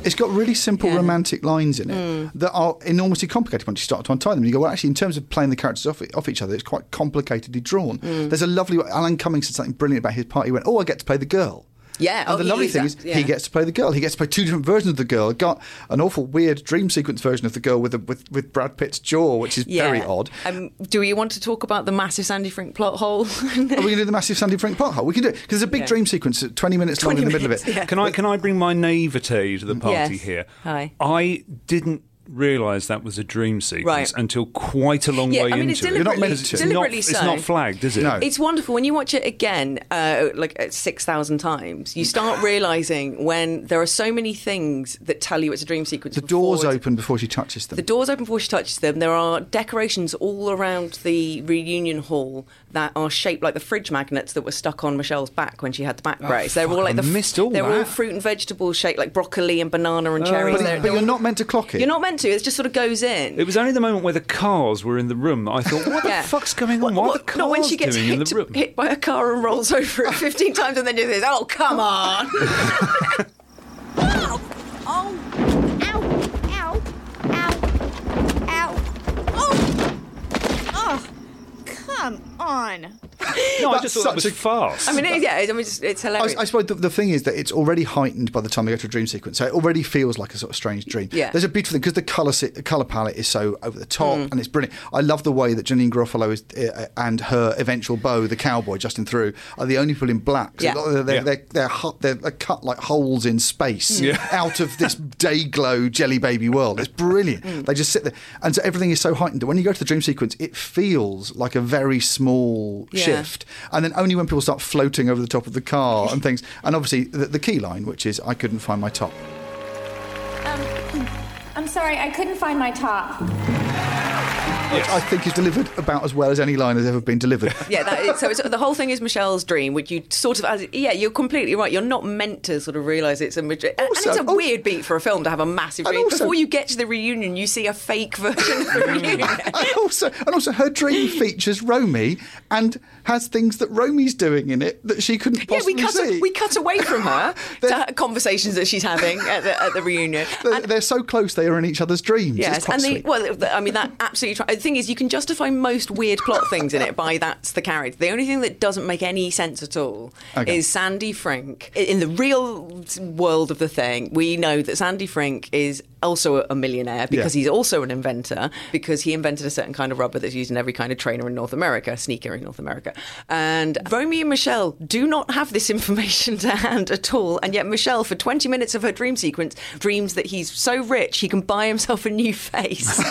S1: It's got really simple romantic lines in it
S3: Mm.
S1: that are enormously complicated once you start to untie them. You go, well, actually, in terms of playing the characters off, off each other, it's quite complicatedly drawn.
S3: Mm.
S1: There's a lovely Alan Cummings said something brilliant about his part. He went, "Oh, I get to play the girl."
S3: Yeah,
S1: And
S3: oh,
S1: the lovely thing
S3: that,
S1: is
S3: yeah.
S1: he gets to play the girl. He gets to play two different versions of the girl. Got an awful weird dream sequence version of the girl with the, with, with Brad Pitt's jaw, which is very odd.
S3: Um, do you want to talk about the massive Sandy Frink plot hole?
S1: Are we going to do the massive Sandy Frink plot hole? We can do it because there's a big
S3: Yeah.
S1: dream sequence, at 20 minutes long in the middle of it.
S3: yeah.
S2: Can I can I bring my naivete to the party
S3: Yes.
S2: here?
S3: Hi.
S2: I didn't realise that was a dream sequence
S3: Right.
S2: until quite a long
S3: Yeah,
S2: way
S3: I mean,
S2: into
S3: it's
S2: it.
S3: deliberately-
S2: Because it's
S3: deliberately
S2: not, It's
S3: so.
S2: not flagged, is it? No.
S3: It's wonderful when you watch it again, uh, like uh, six thousand times. You start *laughs* realizing when there are so many things that tell you it's a dream sequence.
S1: The doors open before she touches them.
S3: The doors open before she touches them. There are decorations all around the reunion hall that are shaped like the fridge magnets that were stuck on Michele's back when she had the back
S1: Oh,
S3: brace. They're all like
S1: I
S3: the
S1: missed all
S3: they're all fruit and vegetable shaped like broccoli and banana and oh. cherries.
S1: but,
S3: They're-
S1: but
S3: they're
S1: you're
S3: all-
S1: not meant to clock it.
S3: You're not meant to. It just sort of goes in.
S2: It was only the moment where the cars were in the room that I thought, what
S3: Yeah.
S2: the fuck's going on? What, are the cars
S3: Not when she gets
S2: doing in
S3: hit,
S2: the room?
S3: hit by a car and rolls over it 15 times and then does this. Oh, come on. *laughs*
S4: Oh, oh! Ow! Ow! Ow! Ow! Oh! Oh! Come on!
S2: No, I just thought that was
S1: a-
S2: fast.
S3: I mean, it, yeah, I mean, it's, it's hilarious.
S1: I, I suppose the, the thing is that it's already heightened by the time they go to a dream sequence. So it already feels like a sort of strange dream.
S3: Yeah.
S1: There's a beautiful thing because the color the color palette is so over the top
S3: Mm.
S1: and it's brilliant. I love the way that Janeane Garofalo is uh, and her eventual beau, the cowboy Justin Theroux, are the only people in black. So
S3: Yeah.
S1: they're, they're,
S2: Yeah.
S1: they're, they're, hu- they're, they're cut like holes in space
S2: Yeah.
S1: out of this Day-Glo jelly baby world. It's brilliant.
S3: Mm.
S1: They just sit there, and so everything is so heightened that when you go to the dream sequence, it feels like a very small
S3: Yeah.
S1: shift. And then only when people start floating over the top of the car and things, and obviously the, the key line, which is "I couldn't find my top."
S7: Um, I'm sorry, I couldn't find my top.
S1: Which I think is delivered about as well as any line has ever been delivered. *laughs*
S3: yeah, that is, so it's, the whole thing is Michele's dream, which you sort of, yeah, you're completely right. You're not meant to sort of realise it's a, maj- and- and
S1: Also-
S3: it's a
S1: oh-
S3: weird beat for a film to have a massive
S1: And
S3: dream.
S1: also-
S3: Before you get to the reunion, you see a fake version of mm. the *laughs* reunion.
S1: and also, and also, her dream *laughs* features Romy and has things that Romy's doing in it that she couldn't possibly Yeah,
S3: we cut
S1: see.
S3: we cut away from her to her conversations that she's having at the, at the reunion.
S1: They're, they're so close; they are in each other's dreams. it's
S3: Yes, and the, well, I mean that absolutely. Thing is, you can justify most weird plot things in it by that's the character. The only thing that doesn't make any sense at all
S1: Okay.
S3: is Sandy Frink. In the real world of the thing, we know that Sandy Frink is also a millionaire because
S1: Yeah.
S3: he's also an inventor because he invented a certain kind of rubber that's used in every kind of trainer in North America, sneaker in North America. And Romy and Michele do not have this *laughs* information to hand at all. And yet Michele, for 20 minutes of her dream sequence, dreams that he's so rich he can buy himself a new face. *laughs*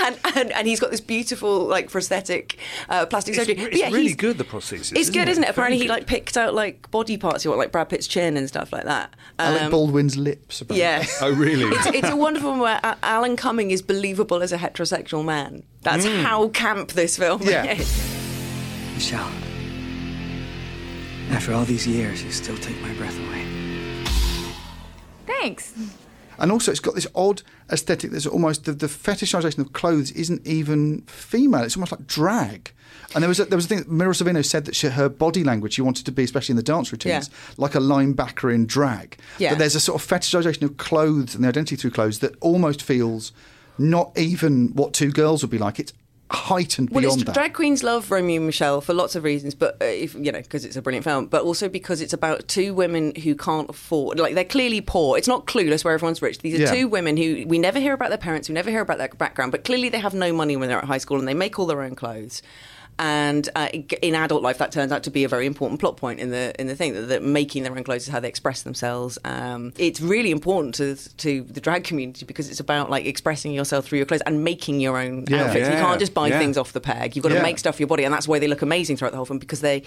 S3: and, and and he's got this beautiful like prosthetic uh, plastic
S2: It's,
S3: surgery.
S2: it's
S3: yeah,
S2: really good, the prosthesis.
S3: It's good, isn't it? Apparently, he like picked out like body parts. He want like Brad Pitt's chin and stuff like that.
S1: Alec
S3: Um,
S1: Baldwin's lips. Apparently.
S3: Yes. *laughs*
S2: Oh, really?
S3: It's, it's a wonderful one where Alan Cumming is believable as a heterosexual man. That's
S2: Mm.
S3: how camp this film
S1: Yeah.
S3: is.
S9: Michele. After all these years, you still take my breath away.
S7: Thanks.
S1: And also, it's got this odd aesthetic that's almost the, the fetishization of clothes isn't even female. It's almost like drag. And there was a, there was a thing Mira Sorvino said that she, her body language she wanted to be, especially in the dance routines, like a linebacker in drag.
S3: Yeah.
S1: That there's a sort of fetishization of clothes and the identity through clothes that almost feels not even what two girls would be like. It's heightened
S3: Well,
S1: beyond
S3: it's,
S1: that.
S3: drag queens love Romy and Michele for lots of reasons, but uh, if you know, because it's a brilliant film, but also because it's about two women who can't afford, like they're clearly poor. It's not clueless where everyone's rich. These are
S1: Yeah.
S3: two women who we never hear about their parents, we never hear about their background, but clearly they have no money when they're at high school and they make all their own clothes. And uh, in adult life, that turns out to be a very important plot point in the in the thing that, that making their own clothes is how they express themselves. Um, it's really important to to the drag community because it's about like expressing yourself through your clothes and making your own
S1: Yeah.
S3: outfits. You can't just buy
S2: Yeah.
S3: things off the peg. You've got to make stuff for your body, and that's why they look amazing throughout the whole film because they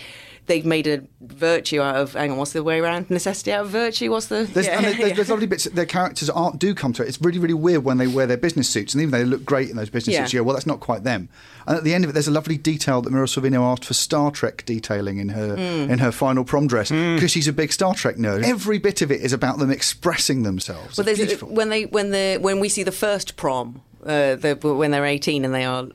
S3: they've made a virtue out of. Hang on, what's the way around? Necessity out of virtue. What's the?
S1: There's,
S3: yeah,
S1: there's,
S3: yeah.
S1: there's *laughs* lovely bits. Their characters aren't do come to it. It's really, really weird when they wear their business suits, and even though they look great in those business
S3: Yeah.
S1: suits, go, well, that's not quite them. And at the end of it, there's a lovely detail that Mira Sorvino asked for Star Trek detailing in her
S3: Hmm.
S1: in her final prom dress because she's a big Star Trek nerd. Every bit of it is about them expressing themselves.
S3: Well,
S1: It's
S3: there's when they when the when we see the first prom. Uh, the, when they're 18 and they are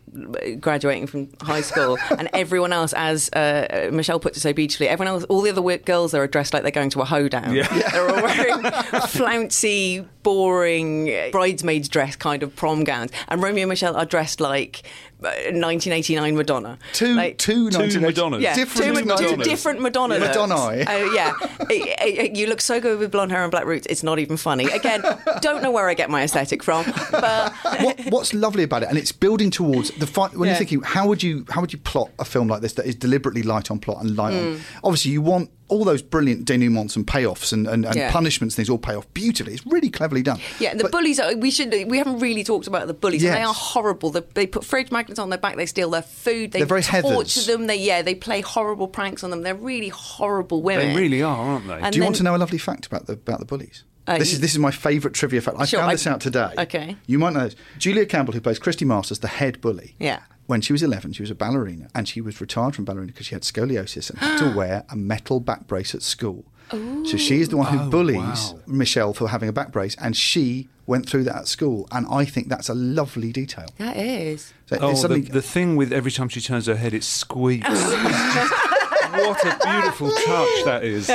S3: graduating from high school, *laughs* and everyone else, as uh, Michele puts it so beautifully, everyone else, all the other wi- girls are dressed like they're going to a hoedown.
S2: Yeah. *laughs*
S3: They're all wearing *laughs* flouncy, boring bridesmaids dress kind of prom gowns, and Romy and Michele are dressed like 1989 Madonna.
S1: two
S3: Like-
S1: two
S2: Two Madonnas.
S3: yeah,
S1: different
S3: two,
S1: Madonnas.
S3: two different Madonna. looks.
S1: Madonna.
S3: Uh, yeah, It- it- you look so good with blonde hair and black roots. It's not even funny. Again, don't know where I get my aesthetic from, but
S1: what, what's lovely about it, and it's building towards the fight. When
S3: Yeah.
S1: you're thinking, how would you how would you plot a film like this that is deliberately light on plot and light
S3: Mm.
S1: on? Obviously, you want all those brilliant denouements and payoffs and, and, and
S3: Yeah.
S1: punishments. Things all pay off beautifully. It's really cleverly done.
S3: yeah, the
S1: But-
S3: bullies. Are, we should. We haven't really talked about the bullies. and they are horrible. They, they put fridge magnets on their back. They steal their food. They
S1: They're very
S3: torture
S1: Heathers.
S3: them. They yeah. They play horrible pranks on them. They're really horrible women.
S2: They really are, aren't they?
S3: And
S1: Do you want to know a lovely fact about the about the bullies?
S3: Uh,
S1: this
S3: you-
S1: is this is my favourite trivia fact. I
S3: Sure,
S1: found
S3: I-
S1: this out today.
S3: Okay.
S1: You might know this. Julia Campbell, who plays Christy Masters, the head bully.
S3: Yeah.
S1: When she was 11, she was a ballerina and she was retired from ballerina because she had scoliosis and had to *gasps* wear a metal back brace at school. So she is the one who
S2: Oh,
S1: bullies
S2: wow.
S1: Michele for having a back brace, and she went through that at school. And I think that's a lovely detail.
S3: That is.
S1: So
S2: Oh,
S1: it's
S2: the,
S1: suddenly-
S2: the thing with every time she turns her head, it squeaks. Just- *laughs* what a beautiful touch that is.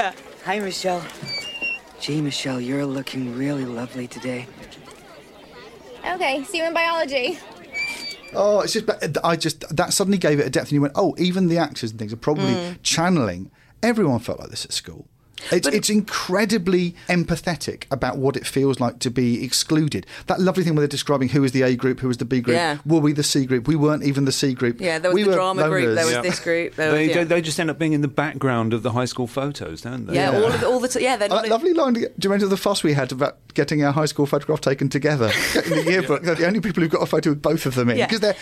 S9: Hi, Michele. Gee, Michele, you're looking really lovely today.
S7: Okay, see you in biology.
S1: Oh, it's just I just that suddenly gave it a depth, and you went, oh, even the actors and things are probably
S3: Mm.
S1: channeling. Everyone felt like this at school. It's, it's incredibly empathetic about what it feels like to be excluded. That lovely thing where they're describing who is the A group, who is the B group.
S3: Yeah.
S1: Were we the C group? We weren't even the C group.
S3: Yeah, there was
S1: we
S3: the
S1: were
S3: drama group. There was
S1: loners.
S3: this group. There
S2: They,
S3: was, yeah.
S2: they, they just end up being in the background of the high school photos, don't they?
S3: yeah,
S1: Yeah.
S3: all of the, all the t- yeah. They're
S1: Oh,
S3: not
S1: that lovely line. Do you remember the fuss we had about getting our high school photograph taken together, getting the *laughs* yearbook. They're the only people who've got a photo with both of them in because they're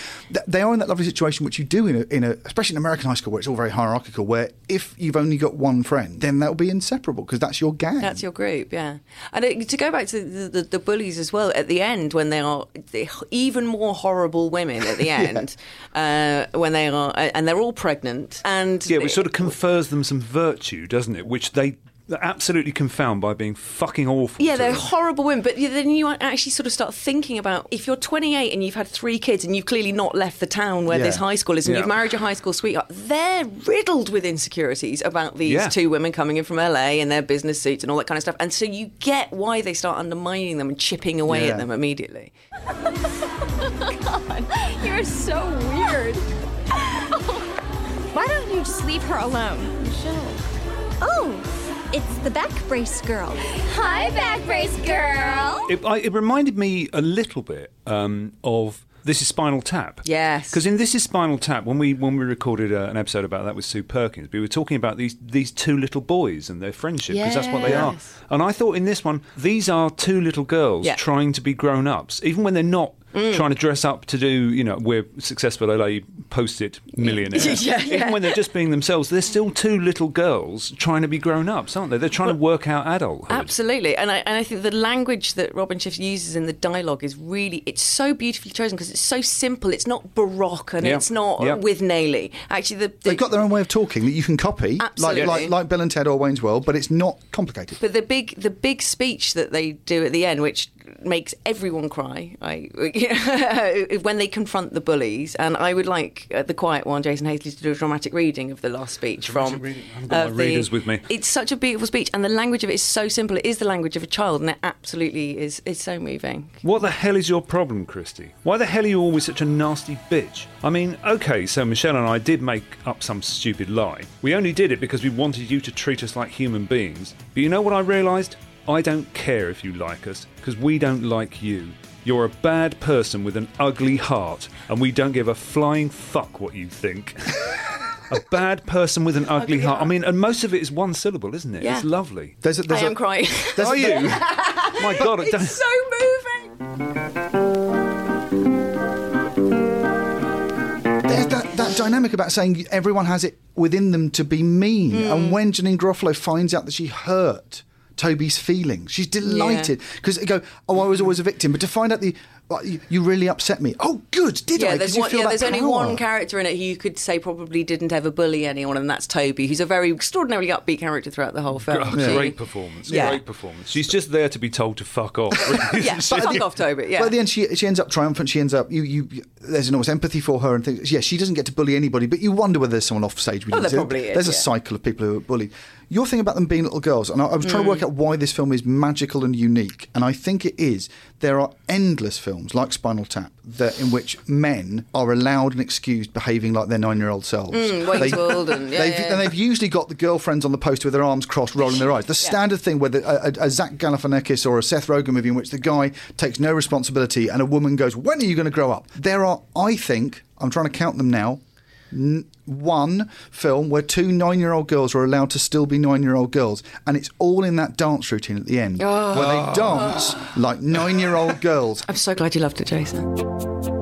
S1: they are in that lovely situation which you do in a, in a especially in American high school where it's all very hierarchical. Where if you've only got one friend, then that'll be inseparable because that's your gang.
S3: That's your group, yeah. And it, to go back to the, the, the bullies as well, at the end, when they are the even more horrible women at the *laughs* end, uh, when they are, and they're all pregnant, and
S2: Yeah, which sort of confers them some virtue, doesn't it? Which they absolutely confound by being fucking awful.
S3: Yeah, they're
S2: them.
S3: horrible women. But then you actually sort of start thinking about if you're 28 and you've had three kids and you've clearly not left the town where
S2: Yeah.
S3: this high school is and
S2: Yeah.
S3: you've married your high school sweetheart, they're riddled with insecurities about these
S2: Yeah.
S3: two women coming in from LA in their business suits and all that kind of stuff. And so you get why they start undermining them and chipping away
S6: Yeah.
S3: at them immediately. *laughs*
S7: God, you're so weird. Why don't you just leave her alone? Michele.
S10: Oh, it's the back brace girl. Hi, back brace girl.
S2: It, I, it reminded me a little bit um, of This is Spinal Tap.
S3: Yes.
S2: Because in This is Spinal Tap, when we when we recorded uh, an episode about that with Sue Perkins, we were talking about these these two little boys and their friendship because that's what they are. And I thought in this one, these are two little girls
S3: Yeah.
S2: trying to be grown ups, even when they're not.
S3: Mm.
S2: Trying to dress up to do, you know, we're successful LA post-it millionaires. *laughs*
S3: Yeah, yeah.
S2: Even when they're just being themselves, they're still two little girls trying to be grown ups, aren't they? They're trying to work out adulthood.
S3: Absolutely, and I and I think the language that Robin Schiff uses in the dialogue is really it's so beautifully chosen because it's so simple. It's not baroque and
S1: Yeah.
S3: it's not
S1: Yeah.
S3: Withnaily. Actually, the, the
S1: They've got their own way of talking that you can copy, like,
S3: Absolutely.
S1: like like Bill and Ted or Wayne's World, but it's not complicated.
S3: But the big the big speech that they do at the end, which makes everyone cry, I, *laughs* when they confront the bullies, and I would like uh, the quiet one, Jason Hazeley, to do a dramatic reading of the last speech from.
S2: I haven't got
S3: of
S2: my readers with me.
S3: It's such a beautiful speech, and the language of it is so simple. It is the language of a child, and it absolutely is. It's so moving.
S2: What the hell is your problem, Christy? Why the hell are you always such a nasty bitch? I mean, okay, so Michelle and I did make up some stupid lie. We only did it because we wanted you to treat us like human beings. But you know what I realised? I don't care if you like us, because we don't like you. You're a bad person with an ugly heart, and we don't give a flying fuck what you think. *laughs* a bad person with an ugly, heart. I mean, and most of it is one syllable, isn't it?
S3: Yeah.
S2: It's lovely.
S1: There's a, there's a,
S3: I am crying. *laughs*
S2: Are you? *laughs* My God, I don't-
S3: it's so moving.
S1: There's that, that dynamic about saying everyone has it within them to be mean.
S3: Hmm.
S1: And when Janeane Garofalo finds out that she hurt Toby's feelings, she's delighted because they go, "Oh, I was always a victim," but to find out the well, you, you really upset me. Oh, good, did
S3: yeah,
S1: I? 'Cause
S3: there's,
S1: you
S3: one,
S1: feel
S3: yeah,
S1: that
S3: there's only one character in it who you could say probably didn't ever bully anyone, and that's Toby, who's a very extraordinarily upbeat character throughout the whole film. She-
S2: Great performance.
S3: Yeah.
S2: Great performance. She's just there to be told to fuck off. *laughs*
S3: Yeah, *laughs*
S1: But
S3: fuck
S1: the-
S3: off, Toby. Yeah.
S1: But at the end, she she ends up triumphant. She ends up you you. There's enormous empathy for her and things. Yeah, she doesn't get to bully anybody, but you wonder whether there's someone off stage. with
S3: Oh, there
S1: There-
S3: probably is,
S1: There's a cycle of people who are bullied. Your thing about them being little girls, and I, I was trying to
S3: Mm.
S1: work out why this film is magical and unique, and I think it is. There are endless films like Spinal Tap that in which men are allowed and excused behaving like their nine-year-old selves.
S3: Mm, World and- yeah,
S1: they've,
S3: yeah.
S1: and they've usually got the girlfriends on the poster with their arms crossed, rolling their eyes. The standard thing where the, a, a, a Zach Galifianakis or a Seth Rogen movie in which the guy takes no responsibility and a woman goes, "When are you going to grow up?" There are, I think, I'm trying to count them now. N- one film where two nine-year-old girls are allowed to still be nine-year-old girls, and it's all in that dance routine at the end,
S3: Oh.
S1: where they oh. dance like nine-year-old girls.
S3: I'm so glad you loved it, Jason.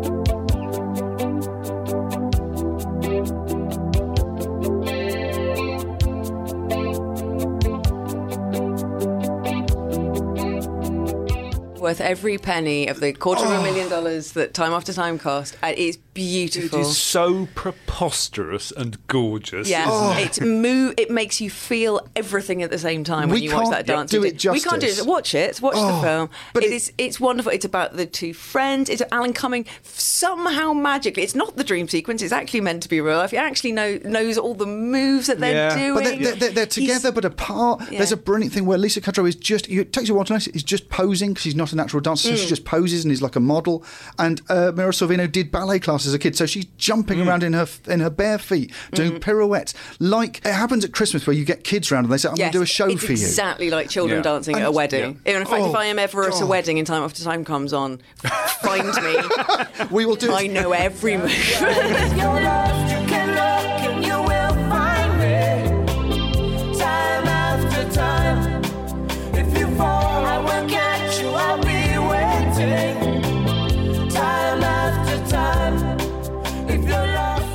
S3: Worth every penny of the quarter of a million dollars that Time After Time cost. It is beautiful.
S2: It is so preposterous and gorgeous.
S3: Yeah,
S2: it?
S3: it's move. It makes you feel everything at the same time when
S1: We
S3: you watch that dance.
S1: do it
S3: We can't do
S1: justice.
S3: it. Watch it. Watch
S1: Oh,
S3: the film.
S1: but
S3: it
S1: it-
S3: is. It's wonderful. It's about the two friends. It's Alan Cumming somehow magically. It's not the dream sequence. It's actually meant to be real life. He actually know, knows all the moves that they're
S1: Yeah.
S3: doing.
S1: But they're, they're, they're, together but apart.
S3: Yeah.
S1: There's a brilliant thing where Lisa Kudrow is just, it takes you a while to notice, is just posing because she's not a natural dancer, so
S3: Mm.
S1: she just poses and is like a model. And uh, Mira Sorvino did ballet class as a kid, so she's jumping
S3: Mm.
S1: around in her in her bare feet, doing pirouettes. Like it happens at Christmas where you get kids round and they say, I'm
S3: Yes,
S1: going to do a show
S3: it's
S1: for you.
S3: Exactly like children
S1: Yeah.
S3: dancing at a
S1: And-
S3: wedding. In fact,
S1: Oh,
S3: if I am ever at a wedding and time after time comes on, find me. *laughs*
S1: we will do.
S3: I know every *laughs* move. *laughs*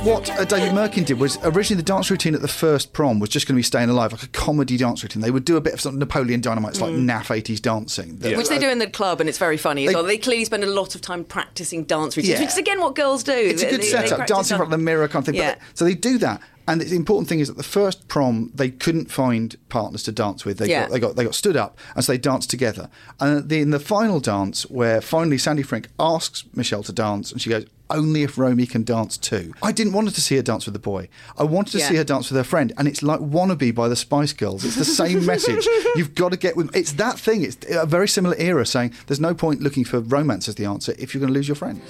S1: what uh, David Mirkin did was originally the dance routine at the first prom was just going to be staying alive, like a comedy dance routine. They would do a bit of some Napoleon Dynamite's like
S3: mm.
S1: naff 80s dancing,
S3: yeah.
S1: which
S3: they do in the club, and it's very funny as
S1: they,
S3: well. They clearly spend a lot of time practicing dance routines,
S1: yeah.
S3: which is again what girls do.
S1: It's a good
S3: they,
S1: setup,
S3: they
S1: dancing in front of the mirror kind of thing.
S3: Yeah.
S1: But, so they do that. And the important thing is that the first prom they couldn't find partners to dance with. They
S3: Yeah.
S1: got they got they got stood up and so they danced together. And the, in the final dance, where finally Sandy Frink asks Michele to dance, and she goes, "Only if Romy can dance too." I didn't want her to see her dance with the boy. I wanted to
S3: Yeah.
S1: see her dance with her friend, and it's like "Wannabe" by the Spice Girls. It's the same *laughs* message. You've got to get with. It's that thing. It's a very similar era saying there's no point looking for romance as the answer if you're going to lose your friends.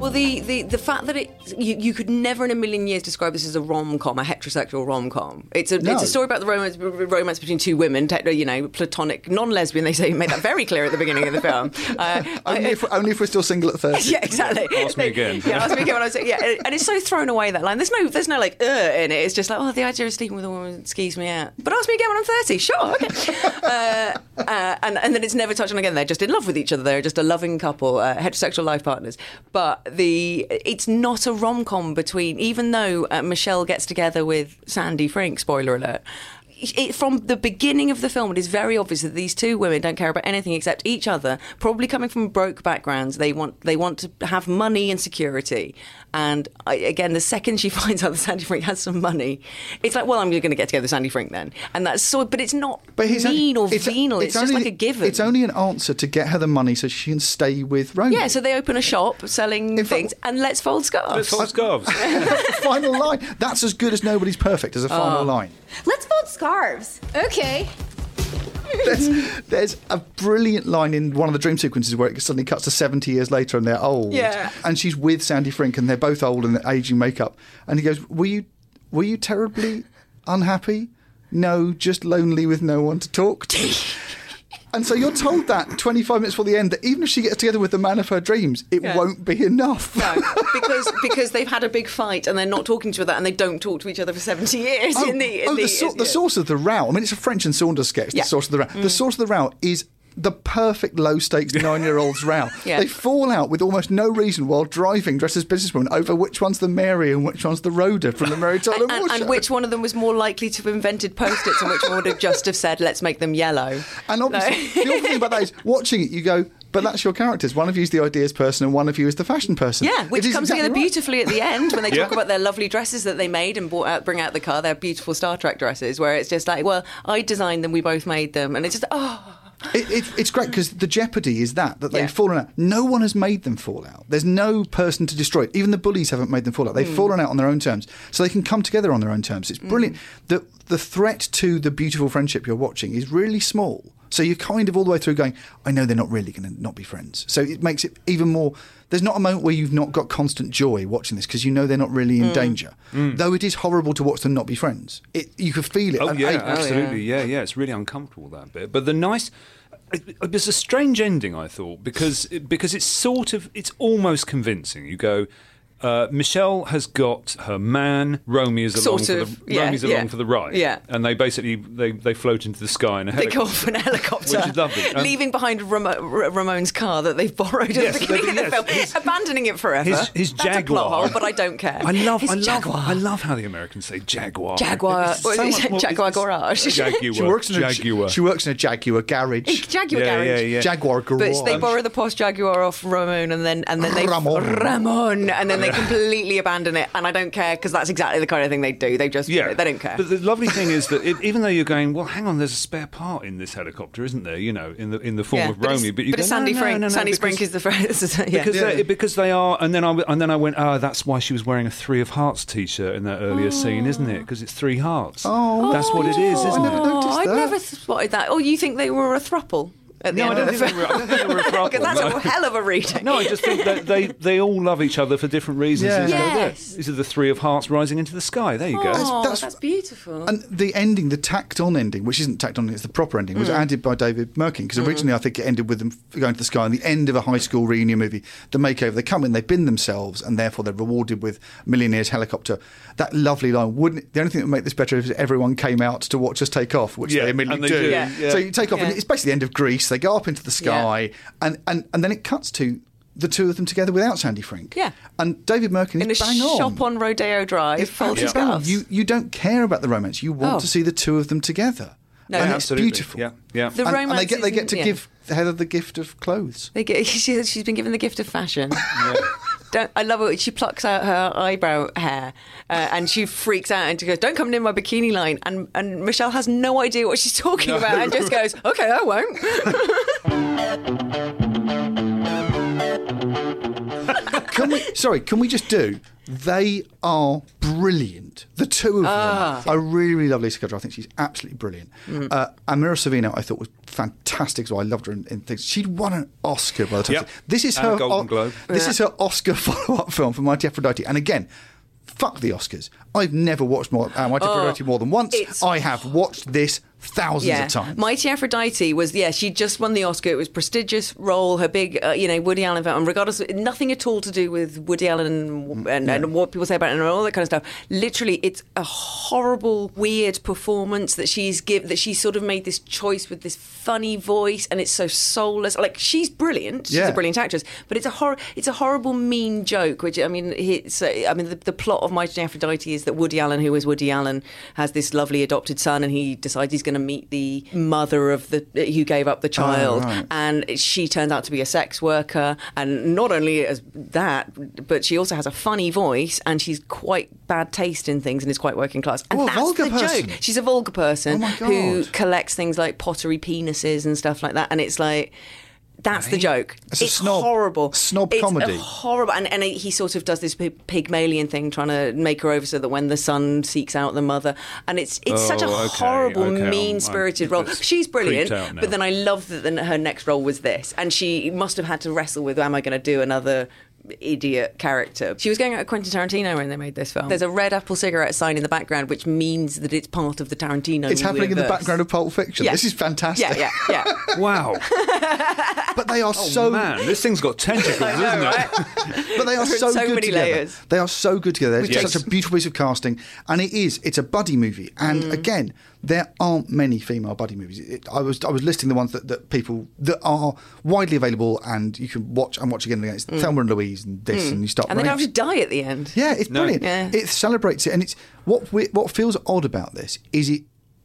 S3: Well, the, the, the fact that it you, you could never in a million years describe this as a rom com, a heterosexual rom com. It's a
S1: No.
S3: it's a story about the romance romance between two women, you know, platonic, non lesbian. They say *laughs* made that very clear at the beginning of the film. Uh, *laughs*
S1: Only if, only if we're still single at 30.
S3: yeah, exactly. *laughs*
S2: Ask me again.
S3: Yeah, ask me again when I was yeah, and it's so thrown away that line. There's no, there's no like uh in it. It's just like, oh, the idea of sleeping with a woman skews me out. But ask me again when I'm 30. Sure, okay. uh, uh, and and then it's never touched on again. They're just in love with each other. They're just a loving couple, uh, heterosexual life partners. But the it's not a rom com between, even though uh, Michele gets together with Sandy Frink. Spoiler alert. It, from the beginning of the film, it is very obvious that these two women don't care about anything except each other. Probably coming from broke backgrounds, they want they want to have money and security. And I, again, the second she *laughs* finds out that Sandy Frink has some money, it's like, well, I'm going to get together with Sandy Frink then. And that's so, but it's not mean or venal. It's, just like a given.
S1: It's only an answer to get her the money so she can stay with Romy.
S3: yeah, so they open a shop selling things, and let's fold scarves.
S2: Let's fold scarves. *laughs*
S1: final line. That's as good as nobody's perfect as a final
S3: Oh.
S1: line.
S10: Let's fold scarves.
S6: Okay.
S1: There's, there's a brilliant line in one of the dream sequences where it suddenly cuts to 70 years later and they're old.
S3: Yeah.
S1: And she's with Sandy Frink and they're both old and aging makeup. And he goes, Were you were you terribly unhappy? No, just lonely with no one to talk to. *laughs* And so you're told that 25 minutes before the end that even if she gets together with the man of her dreams, it
S3: Yeah.
S1: won't be enough.
S3: No, *laughs* because because they've had a big fight and they're not talking to each other and they don't talk to each other for seventy years.
S1: Oh,
S3: in the, in
S1: oh, the,
S3: the,
S1: sor- the source of the row. I mean, it's a French and Saunders sketch.
S3: Yeah.
S1: The source of the row.
S3: Mm.
S1: The source of the row is the perfect low stakes nine year olds row. *laughs*
S3: Yeah.
S1: They fall out with almost no reason while driving dressed as businesswomen over which one's the Mary and which one's the Rhoda from the Mary *laughs* Tyler
S3: and,
S1: Moore
S3: and which one of them was more likely to have invented post-its and which one would have just have said, let's make them yellow.
S1: And obviously, the other thing about that is watching it, you go, but that's your characters. One of you is the ideas person and one of you is the fashion person.
S3: Yeah, which comes
S1: exactly
S3: together
S1: right.
S3: beautifully at the end when they *laughs* talk
S1: Yeah.
S3: about their lovely dresses that they made and brought out, bring out the car, their beautiful Star Trek dresses, where it's just like, well, I designed them, we both made them, and it's just, oh.
S1: It, it, it's great because the jeopardy is that that they've
S3: Yeah.
S1: fallen out. No one has made them fall out. There's no person to destroy it. Even the bullies haven't made them fall out. They've
S3: Mm.
S1: fallen out on their own terms, so they can come together on their own terms. It's brilliant.
S3: Mm.
S1: The the threat to the beautiful friendship you're watching is really small. So you're kind of all the way through going, I know they're not really going to not be friends. So it makes it even more. There's not a moment where you've not got constant joy watching this because you know they're not really in
S2: Mm.
S1: danger.
S2: Mm.
S1: Though it is horrible to watch them not be friends. It, you could feel it.
S2: Oh yeah,
S1: I-
S2: absolutely. yeah. yeah, It's really uncomfortable that bit. But the nice. It, it was a strange ending, I thought, because because it's sort of it's almost convincing. You go. Uh, Michele has got her man. Romy is along
S3: Sort
S2: for the
S3: yeah,
S2: Romy's
S3: yeah.
S2: along for the ride.
S3: Yeah.
S2: and they basically they, they float into the sky in a
S3: They
S2: helicopter.
S3: go off in a *laughs* helicopter,
S2: Which is lovely. Um,
S3: leaving behind Ramo- R- Ramon's car that they've borrowed at
S2: Yes,
S3: the beginning
S2: they-
S3: of the
S2: yes,
S3: film, abandoning it forever.
S2: his- his
S3: That's a
S2: Jaguar.
S3: plot hole, but I don't care.
S2: I love,
S3: His
S2: I love,
S3: Jaguar.
S2: I love how the Americans say Jaguar.
S3: Jaguar.
S2: So
S3: is
S2: much
S3: it?
S2: more-
S3: Jaguar
S2: it's-
S3: garage.
S2: Jaguar. *laughs*
S1: She works in a
S2: Jaguar.
S1: She works in a Jaguar garage.
S3: Jaguar
S2: Yeah,
S3: garage.
S2: yeah, yeah.
S1: Jaguar garage.
S3: But they borrow the Porsche Jaguar off Ramon, and then and then they
S1: Ramon.
S3: Ramon, and then they completely abandon it. And I don't care because that's exactly the kind of thing they do. They just
S2: Yeah,
S3: they don't care.
S2: But the lovely thing is that it, even though you're going, well, hang on, there's a spare part in this helicopter, isn't there? You know, in the in the form
S3: yeah,
S2: of
S3: but
S2: Romy. but you
S3: but
S2: go,
S3: it's Sandy
S2: no, no,
S3: Frink.
S2: no, no,
S3: Sandy
S2: because-
S3: Frink is the friend. *laughs* yeah.
S2: because they, because they are, and then I w- and then I went, oh, that's why she was wearing a Three of Hearts T-shirt in that earlier ah. scene, isn't it? Because it's three hearts.
S1: Oh,
S2: that's what it is, isn't it?
S3: Oh, I never spotted that. Oh, you think they were a thruple? At the
S2: No, I
S3: end
S2: don't
S3: of the
S2: think they were- I don't they were
S3: Because that's
S2: no.
S3: a hell of a reading.
S2: No, I just think that they, they all love each other for different reasons.
S1: Yeah.
S2: These are the-
S3: Yes.
S2: These are the three of hearts rising into the sky. There you go.
S3: Oh,
S1: That's-
S3: that's, beautiful.
S1: And the ending, the tacked on ending, which isn't tacked on, it's the proper ending, was
S3: Mm.
S1: added by David Mirkin. Because originally I think it ended with them going to the sky. And the end of a high school reunion movie, the makeover, they come in, they bin themselves, and therefore they're rewarded with Millionaire's helicopter. That lovely line, wouldn't the only thing that would make this better is if everyone came out to watch us take off, which
S2: Yeah,
S1: they immediately
S2: and they
S1: do.
S2: do, Yeah. yeah.
S1: So you take off, and it's basically the end of Grease. They go up into the sky, and, and, and then it cuts to the two of them together without Sandy Frink.
S3: Yeah.
S1: And David Mirkin
S3: In a
S1: is bang on.
S3: shop on Rodeo Drive,
S1: It's
S3: full
S1: absolutely bang You you don't care about the romance. You want
S3: Oh.
S1: to see the two of them together.
S3: No,
S1: and
S3: Yeah,
S1: it's
S2: absolutely.
S1: beautiful.
S2: Yeah, yeah.
S3: The
S1: and, and they
S3: romance
S1: get they get
S3: isn't-
S1: to
S3: yeah.
S1: give Heather the gift of clothes.
S3: They get, *laughs* she, she's been given the gift of fashion. *laughs* Don't, I love it. She plucks out her eyebrow hair uh, and she freaks out and she goes, "Don't come near my bikini line." And and Michele has no idea what she's talking
S4: No.
S3: about and just goes, "Okay, I won't." *laughs*
S1: Can we? Sorry, can we just do? They are brilliant. The two of
S3: Ah.
S1: them. I really, really love Lisa Kudrow. I think she's absolutely brilliant.
S3: Mm.
S1: Uh, and Mira Sorvino, I thought was fantastic So. I loved her in, in things. She'd won an Oscar by the time.
S2: Yep.
S1: This is
S2: And a
S1: her
S2: Golden Globe.
S1: This
S2: Yeah.
S1: is her Oscar *laughs* follow-up film for Mighty Aphrodite. And again. Fuck the Oscars. I've never watched more, uh, Mighty
S3: Oh,
S1: Aphrodite more than once. I have watched this thousands of times.
S3: Mighty Aphrodite was yeah. She just won the Oscar. It was a prestigious role. Her big uh, you know Woody Allen film. And regardless, of, nothing at all to do with Woody Allen and, and, and what people say about it and all that kind of stuff. Literally, it's a horrible, weird performance that she's give. That she sort of made this choice with this funny voice, and it's so soulless. Like she's brilliant. She's
S4: Yeah.
S3: a brilliant actress, but it's a hor- It's a horrible, mean joke. Which I mean, it's, uh, I mean, the, the plot of Mighty Aphrodite is that Woody Allen, who is Woody Allen, has this lovely adopted son, and he decides he's going to meet the mother of the who gave up the oh, child,
S4: right.
S3: and she turns out to be a sex worker. And not only as that, but she also has a funny voice, and she's quite bad taste in things, and is quite working class. And
S1: Oh, a
S3: that's the
S1: person.
S3: joke. She's a vulgar person
S1: Oh
S3: who collects things like pottery penises and stuff like that, and it's like. That's the joke.
S1: It's a snob-
S3: horrible.
S1: snob
S3: It's
S1: comedy.
S3: horrible, and, and he sort of does this Pygmalion thing, trying to make her over so that when the son seeks out the mother, and it's it's such a
S2: Oh, okay,
S3: horrible,
S2: okay,
S3: mean-spirited role. She's brilliant,
S2: creeped out now.
S3: but then I love that then her next role was this, and she must have had to wrestle with, am I going to do another? Idiot character. She was going out with Quentin Tarantino when they made this film. There's a red apple cigarette sign in the background, which means that it's part of the Tarantino.
S1: It's happening in the background of Pulp Fiction.
S3: Yeah.
S1: This is fantastic.
S3: Yeah, yeah, yeah. *laughs*
S2: Wow. *laughs*
S1: but they are
S2: Oh,
S1: so
S2: man, this thing's got tentacles, *laughs*
S3: know,
S2: isn't
S3: right?
S2: it?
S1: but they are
S3: There's
S1: so,
S3: so
S1: good
S3: many
S1: together.
S3: layers.
S1: They are so good together. It's
S2: Yes.
S1: such a beautiful piece of casting, and it is. It's a buddy movie, and
S3: Mm.
S1: again, there aren't many female buddy movies. It, I was I was listing the ones that, that people that are widely available and you can watch and watch again and again. It's
S3: Mm.
S1: Thelma and Louise and this,
S3: Mm.
S1: and you start.
S3: And they
S1: running
S3: don't have to die at the end.
S1: yeah, it's
S2: No.
S1: brilliant.
S3: Yeah.
S1: It celebrates it, and it's what we, what feels odd about this is it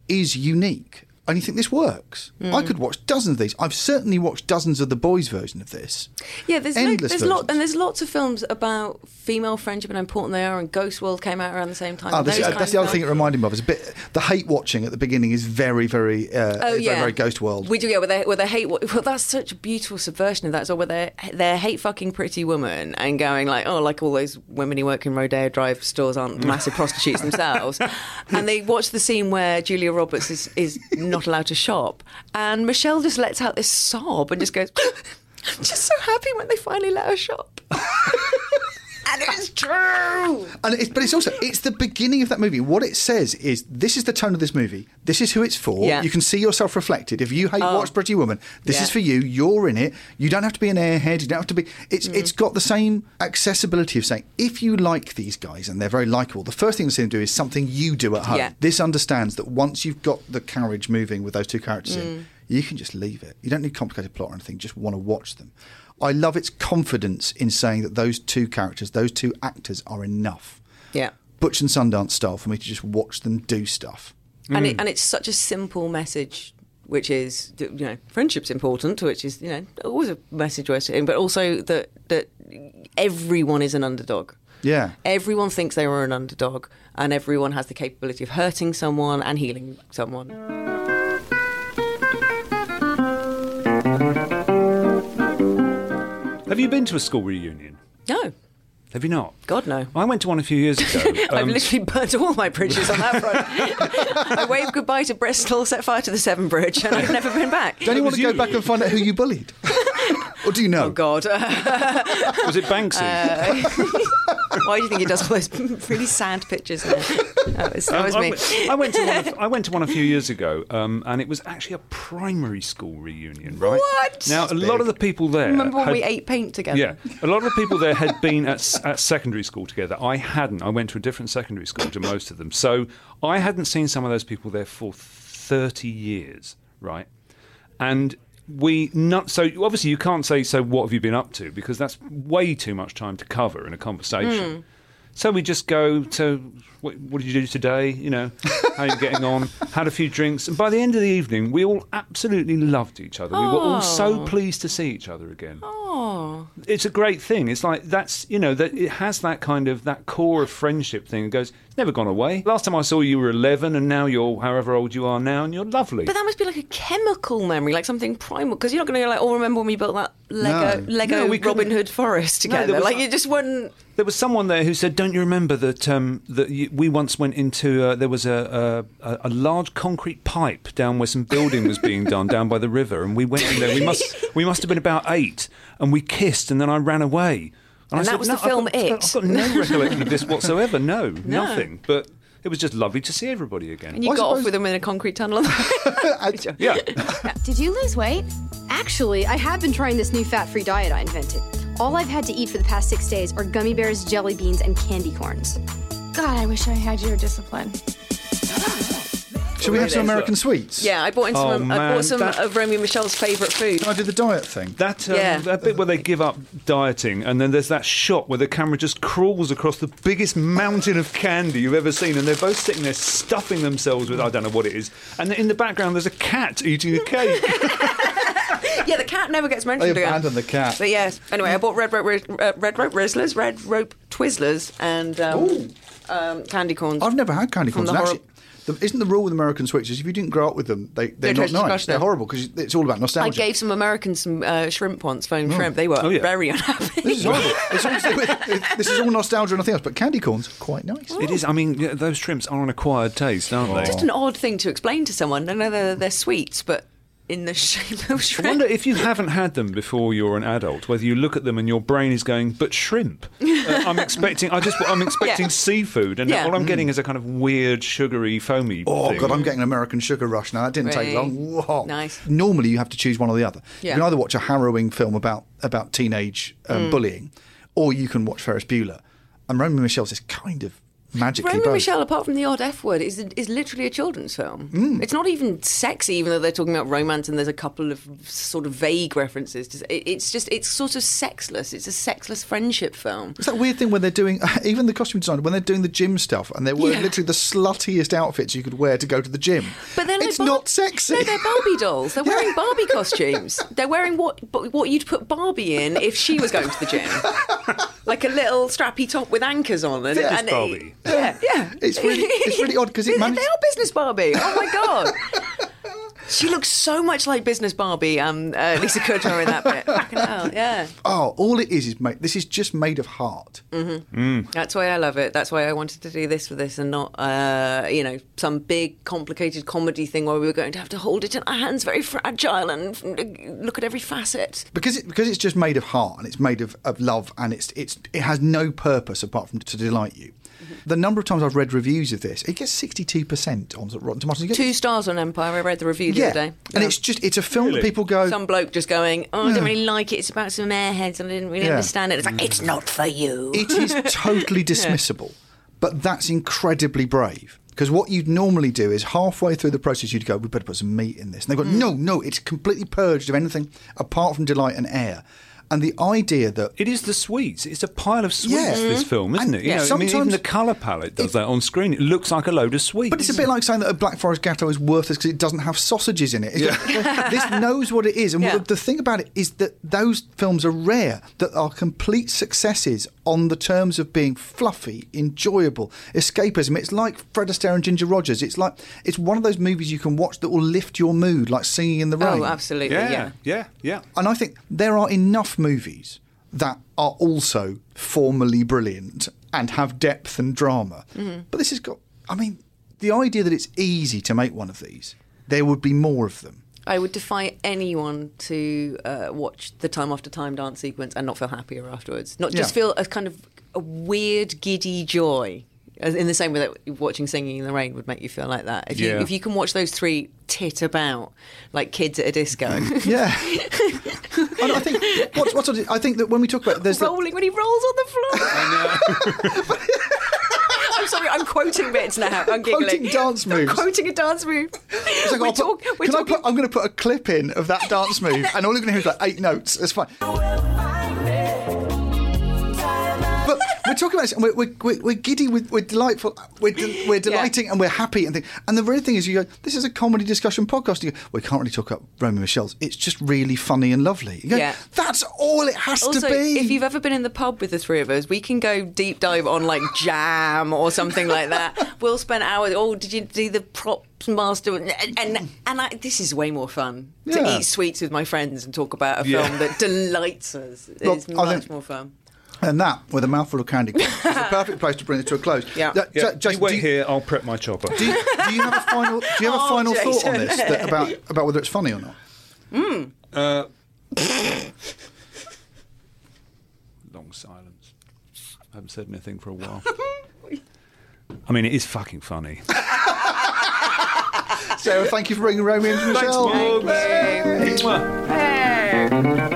S1: is unique, and you think this works. I
S3: Mm.
S1: could watch dozens of these. I've certainly watched dozens of the boys' version of this.
S3: Yeah, there's
S1: Endless
S3: no, there's lot, and there's lots of films about female friendship and how important they are. And Ghost World came out around the same time.
S1: Oh, this, uh, that's the other thing it reminded me of. Is a bit the hate watching at the beginning is very, very, uh,
S3: Oh
S1: very,
S3: yeah,
S1: very Ghost World.
S3: We do, yeah. Where they, where they hate. Well, that's such a beautiful subversion of that. So where they they hate fucking Pretty Woman and going like, oh, like all those women who work in Rodeo Drive stores aren't massive *laughs* prostitutes themselves, and they watch the scene where Julia Roberts is is *laughs* not allowed to shop, and Michele just lets out this sob and just goes, *laughs* "I'm just so happy when they finally let her shop." *laughs* and it's true.
S1: And it's, but it's also it's the beginning of that movie. What it says is this is the tone of this movie. This is who it's for.
S3: Yeah.
S1: You can see yourself reflected. If you hate
S3: Oh.
S1: Watch Pretty Woman, this
S3: Yeah.
S1: is for you. You're in it. You don't have to be an airhead. You don't have to be. It's
S3: Mm.
S1: it's got the same accessibility of saying if you like these guys and they're very likable. The first thing to see them do is something you do at home.
S3: Yeah.
S1: This understands that once you've got the carriage moving with those two characters
S3: Mm.
S1: in, you can just leave it. You don't need complicated plot or anything. Just want to watch them. I love its confidence in saying that those two characters, those two actors, are enough.
S3: Yeah.
S1: Butch and Sundance style for me to just watch them do stuff.
S3: and
S1: Mm.
S3: it, and it's such a simple message, which is that, you know friendship's important, which is you know always a message worth saying, but also that that everyone is an underdog.
S1: Yeah.
S3: Everyone thinks they are an underdog, and everyone has the capability of hurting someone and healing someone.
S2: Have you been to a school reunion?
S3: No,
S2: Have you not?
S3: God no.
S2: I went to one a few years ago. *laughs*
S3: I've
S2: Um,
S3: literally burnt all my bridges on that *laughs* front. I waved goodbye to Bristol, set fire to the Severn Bridge, and I've never been back.
S1: Don't you want to go back and find out who you bullied? *laughs* or do you know?
S3: Oh God! *laughs*
S2: Was it Banksy?
S3: Uh, *laughs* why do you think he does all those *laughs* really sad pictures? Now? That was, that
S2: Um,
S3: was
S2: I
S3: me.
S2: went- I went to one. A, I went to one a few years ago, um, and it was actually a primary school reunion. Right
S3: What?
S2: now, a lot of the people there.
S3: Remember when
S2: had-
S3: we ate paint together?
S2: Yeah, a lot of the people there had been at, at secondary school together. I hadn't. I went to a different secondary school to most of them, so I hadn't seen some of those people there for thirty years. Right, and we not so obviously you can't say so. What have you been up to? Because that's way too much time to cover in a conversation.
S3: Hmm.
S2: So we just go to what, what did you do today? You know, how are you getting on? *laughs* Had a few drinks, and by the end of the evening, we all absolutely loved each other. We were all so
S3: Oh.
S2: pleased to see each other again.
S3: Oh,
S2: It's a great thing. It's like that's you know that it has that kind of that core of friendship thing. It goes, it's never gone away. Last time I saw you, you were eleven, and now you're however old you are now, and you're lovely.
S3: but that must be like a chemical memory, like something primal. Because you're not going to like, oh, remember when we built that Lego
S2: No.
S3: Lego
S2: No, we couldn't.
S3: Robin Hood forest together?
S2: there was
S3: like
S2: not-
S3: you just wouldn't.
S2: There was someone there who said, "Don't you remember that um, that you, we once went into uh, there was a, a a large concrete pipe down where some building was being done down by the river, and we went in there. We must we must have been about eight, and we kissed, and then I ran away.
S3: And
S2: I
S3: that
S2: said,
S3: was
S2: "No,
S3: the film
S2: I've got,
S3: It."
S2: I've got no *laughs* recollection of this whatsoever. No, *laughs*
S3: No.
S2: nothing. But it was just lovely to see everybody again.
S3: And you got off with them in a concrete tunnel. *laughs*
S2: yeah.
S6: Did you lose weight? Actually, I have been trying this new fat free diet I invented. All I've had to eat for the past six days are gummy bears, jelly beans, and candy corns.
S7: God, I wish I had your discipline. *gasps*
S1: Should we have some American sweets?
S3: Yeah, I bought in some.
S2: Oh,
S3: I
S2: man,
S3: bought some
S2: that-
S3: of Romy and Michelle's favourite food.
S1: I did the diet thing.
S2: That, um,
S3: Yeah.
S2: that bit where they give up dieting, and then there's that shot where the camera just crawls across the biggest mountain of candy you've ever seen, and they're both sitting there stuffing themselves with I don't know what it is, and in the background there's a cat eating a cake. *laughs* *laughs*
S3: yeah, the cat never gets
S1: They
S3: mentioned again.
S1: abandoned the cat.
S3: But yes. Anyway, I bought red rope, Riz- uh, red rope Rizzlers, red rope Twizzlers, and um, um, candy corns.
S1: I've never had candy
S3: From
S1: corns.
S3: the
S1: and
S3: horri-
S1: actually, the, isn't the rule with American sweets is if you didn't grow up with them, they, they're
S3: They're
S1: not nice. They're horrible because it's all about nostalgia.
S3: I gave some Americans some uh, shrimp once, foam shrimp. They were
S1: Oh, yeah.
S3: very *laughs* unhappy.
S1: This is horrible. It's all to this is all nostalgia and nothing else, but candy corns quite nice.
S2: it is. I mean, yeah, those shrimps are an acquired taste, aren't they?
S3: Just an odd thing to explain to someone. I know they're, they're sweets, but in the *laughs* shape of shrimp.
S2: I wonder if you haven't had them before you're an adult, whether you look at them and your brain is going, "But shrimp." Uh, *laughs* I'm expecting. I just. I'm expecting
S3: Yeah.
S2: seafood, and
S3: Yeah.
S2: all I'm getting is a kind of weird, sugary, foamy.
S1: Oh
S2: thing.
S1: god, I'm getting an American sugar rush now. That didn't take long. Whoa.
S3: Nice.
S1: Normally, you have to choose one or the other.
S3: Yeah.
S1: You can either watch a harrowing film about about teenage um,
S3: Mm.
S1: bullying, or you can watch Ferris Bueller. And Romy Michele's is kind of magically
S3: Romy
S1: both.
S3: Michele, apart from the odd F word, is is literally a children's film.
S1: Mm.
S3: It's not even sexy, even though they're talking about romance and there's a couple of sort of vague references. To, it's just it's sort of sexless. It's a sexless friendship film.
S1: It's that weird thing when they're doing, *laughs* even the costume design when they're doing the gym stuff and they're wearing
S3: Yeah.
S1: literally the sluttiest outfits you could wear to go to the gym.
S3: But they're like
S1: it's
S3: Bar-
S1: not sexy.
S3: No, they're Barbie *laughs* dolls. They're wearing Barbie costumes. *laughs* They're wearing what what you'd put Barbie in if she was going to the gym, like a little strappy top with anchors on. And,
S2: Fitness
S3: and
S2: Barbie.
S3: Yeah, yeah.
S1: It's really, it's really odd because it
S3: They are business Barbie. Oh my god. *laughs* She looks so much like business Barbie. Um, uh, Lisa Kudrow in that bit. *laughs* Fucking hell, yeah.
S1: Oh, all it is is made. This is just made of heart.
S3: hmm That's why I love it. That's why I wanted to do this for this and not, uh, you know, some big complicated comedy thing where we were going to have to hold it in our hands, very fragile, and look at every facet.
S1: because it, because it's just made of heart and it's made of, of love and it's it's it has no purpose apart from to delight you.
S3: Mm-hmm.
S1: The number of times I've read reviews of this, it gets sixty two percent on Rotten Tomatoes. You get-
S3: Two stars on Empire. I read the review the
S1: yeah,
S3: other day.
S1: and it's just it's a film that people go.
S3: Some bloke just going, oh, I don't really like it. It's about some airheads and I didn't really
S1: Yeah.
S3: understand it. It's like, it's not for you.
S1: It is *laughs* totally dismissible, but that's incredibly brave. Because what you'd normally do is halfway through the process, you'd go, "We better put some meat in this," and they go,
S3: Mm.
S1: "No, no, it's completely purged of anything apart from delight and air." And the idea that
S2: It is the sweets. It's a pile of sweets.
S1: Yeah.
S2: This mm-hmm. film, isn't
S1: And
S2: it? You
S1: yeah,
S2: know, I mean, even
S1: sometimes-
S2: the colour palette does that on screen. It looks like a load of sweets.
S1: But it's a bit like saying that a Black Forest Gateau is worthless because it doesn't have sausages in it. It's like, this knows what it is. And
S3: Yeah.
S1: the, the thing about it is that those films are rare, that are complete successes on the terms of being fluffy, enjoyable, escapism. It's like Fred Astaire and Ginger Rogers. It's like it's one of those movies you can watch that will lift your mood, like Singing in the oh, Rain.
S3: Oh, absolutely, yeah.
S2: yeah, yeah, yeah.
S1: And I think there are enough movies that are also formally brilliant and have depth and drama.
S3: Mhm.
S1: But this has got, I mean, the idea that it's easy to make one of these, there would be more of them.
S3: I would defy anyone to uh, watch the time after time dance sequence and not feel happier afterwards. Not just
S1: Yeah.
S3: feel a kind of a weird, giddy joy. As- In the same way that watching Singing in the Rain would make you feel like that. If you
S1: Yeah.
S3: if you can watch those three tit about like kids at a disco, *laughs*
S1: Yeah. *laughs* and I think what's, what's I think that when we talk about there's the,
S3: rolling when he rolls on the floor. I know. *laughs* I'm sorry, sorry, I'm quoting bits now. I'm giggling.
S1: Quoting dance moves.
S3: I'm quoting a dance move.
S1: It's like,
S3: We're
S1: I'll put-
S3: talk- we're
S1: can I
S3: talking-
S1: put, I'm going to put a clip in of that dance move, and all you're going to hear is like eight notes. It's fine. Talking about this, and we're, we're, we're, giddy, we're, we're delightful, we're, de- *laughs* we're delighting, and we're happy. And, thing. and the real thing is, you go, this is a comedy discussion podcast. You go, we can't really talk about Romy Michele's. It's just really funny and lovely. You go,
S3: Yeah.
S1: That's all it has
S3: also,
S1: to be.
S3: if you've ever been in the pub with the three of us, we can go deep dive on like *laughs* jam or something like that. We'll spend hours. Oh, did you do the props master? And and, and I, this is way more fun
S1: Yeah.
S3: to eat sweets with my friends and talk about a
S1: Yeah.
S3: film that delights us.
S1: Well,
S3: It's much
S1: think-
S3: more fun.
S1: And that, with a mouthful of candy, is the *laughs* perfect place to bring it to a close.
S3: Yeah.
S1: Ja-
S2: Yeah,
S1: Ja-
S2: you wait
S1: do you-
S2: here. I'll prep my chopper.
S1: Do you, do you have a final? Do you have a
S3: Oh,
S1: final thought on this that, about *laughs* about whether it's funny or not?
S3: Mm.
S2: Uh, *laughs* long silence. I haven't said anything for a while. I mean, it is fucking funny.
S1: Sarah, thank you for bringing Romy and
S2: Thanks,
S1: Michele.
S2: Mum.
S3: Thank you.
S2: Mwah.
S3: Hey.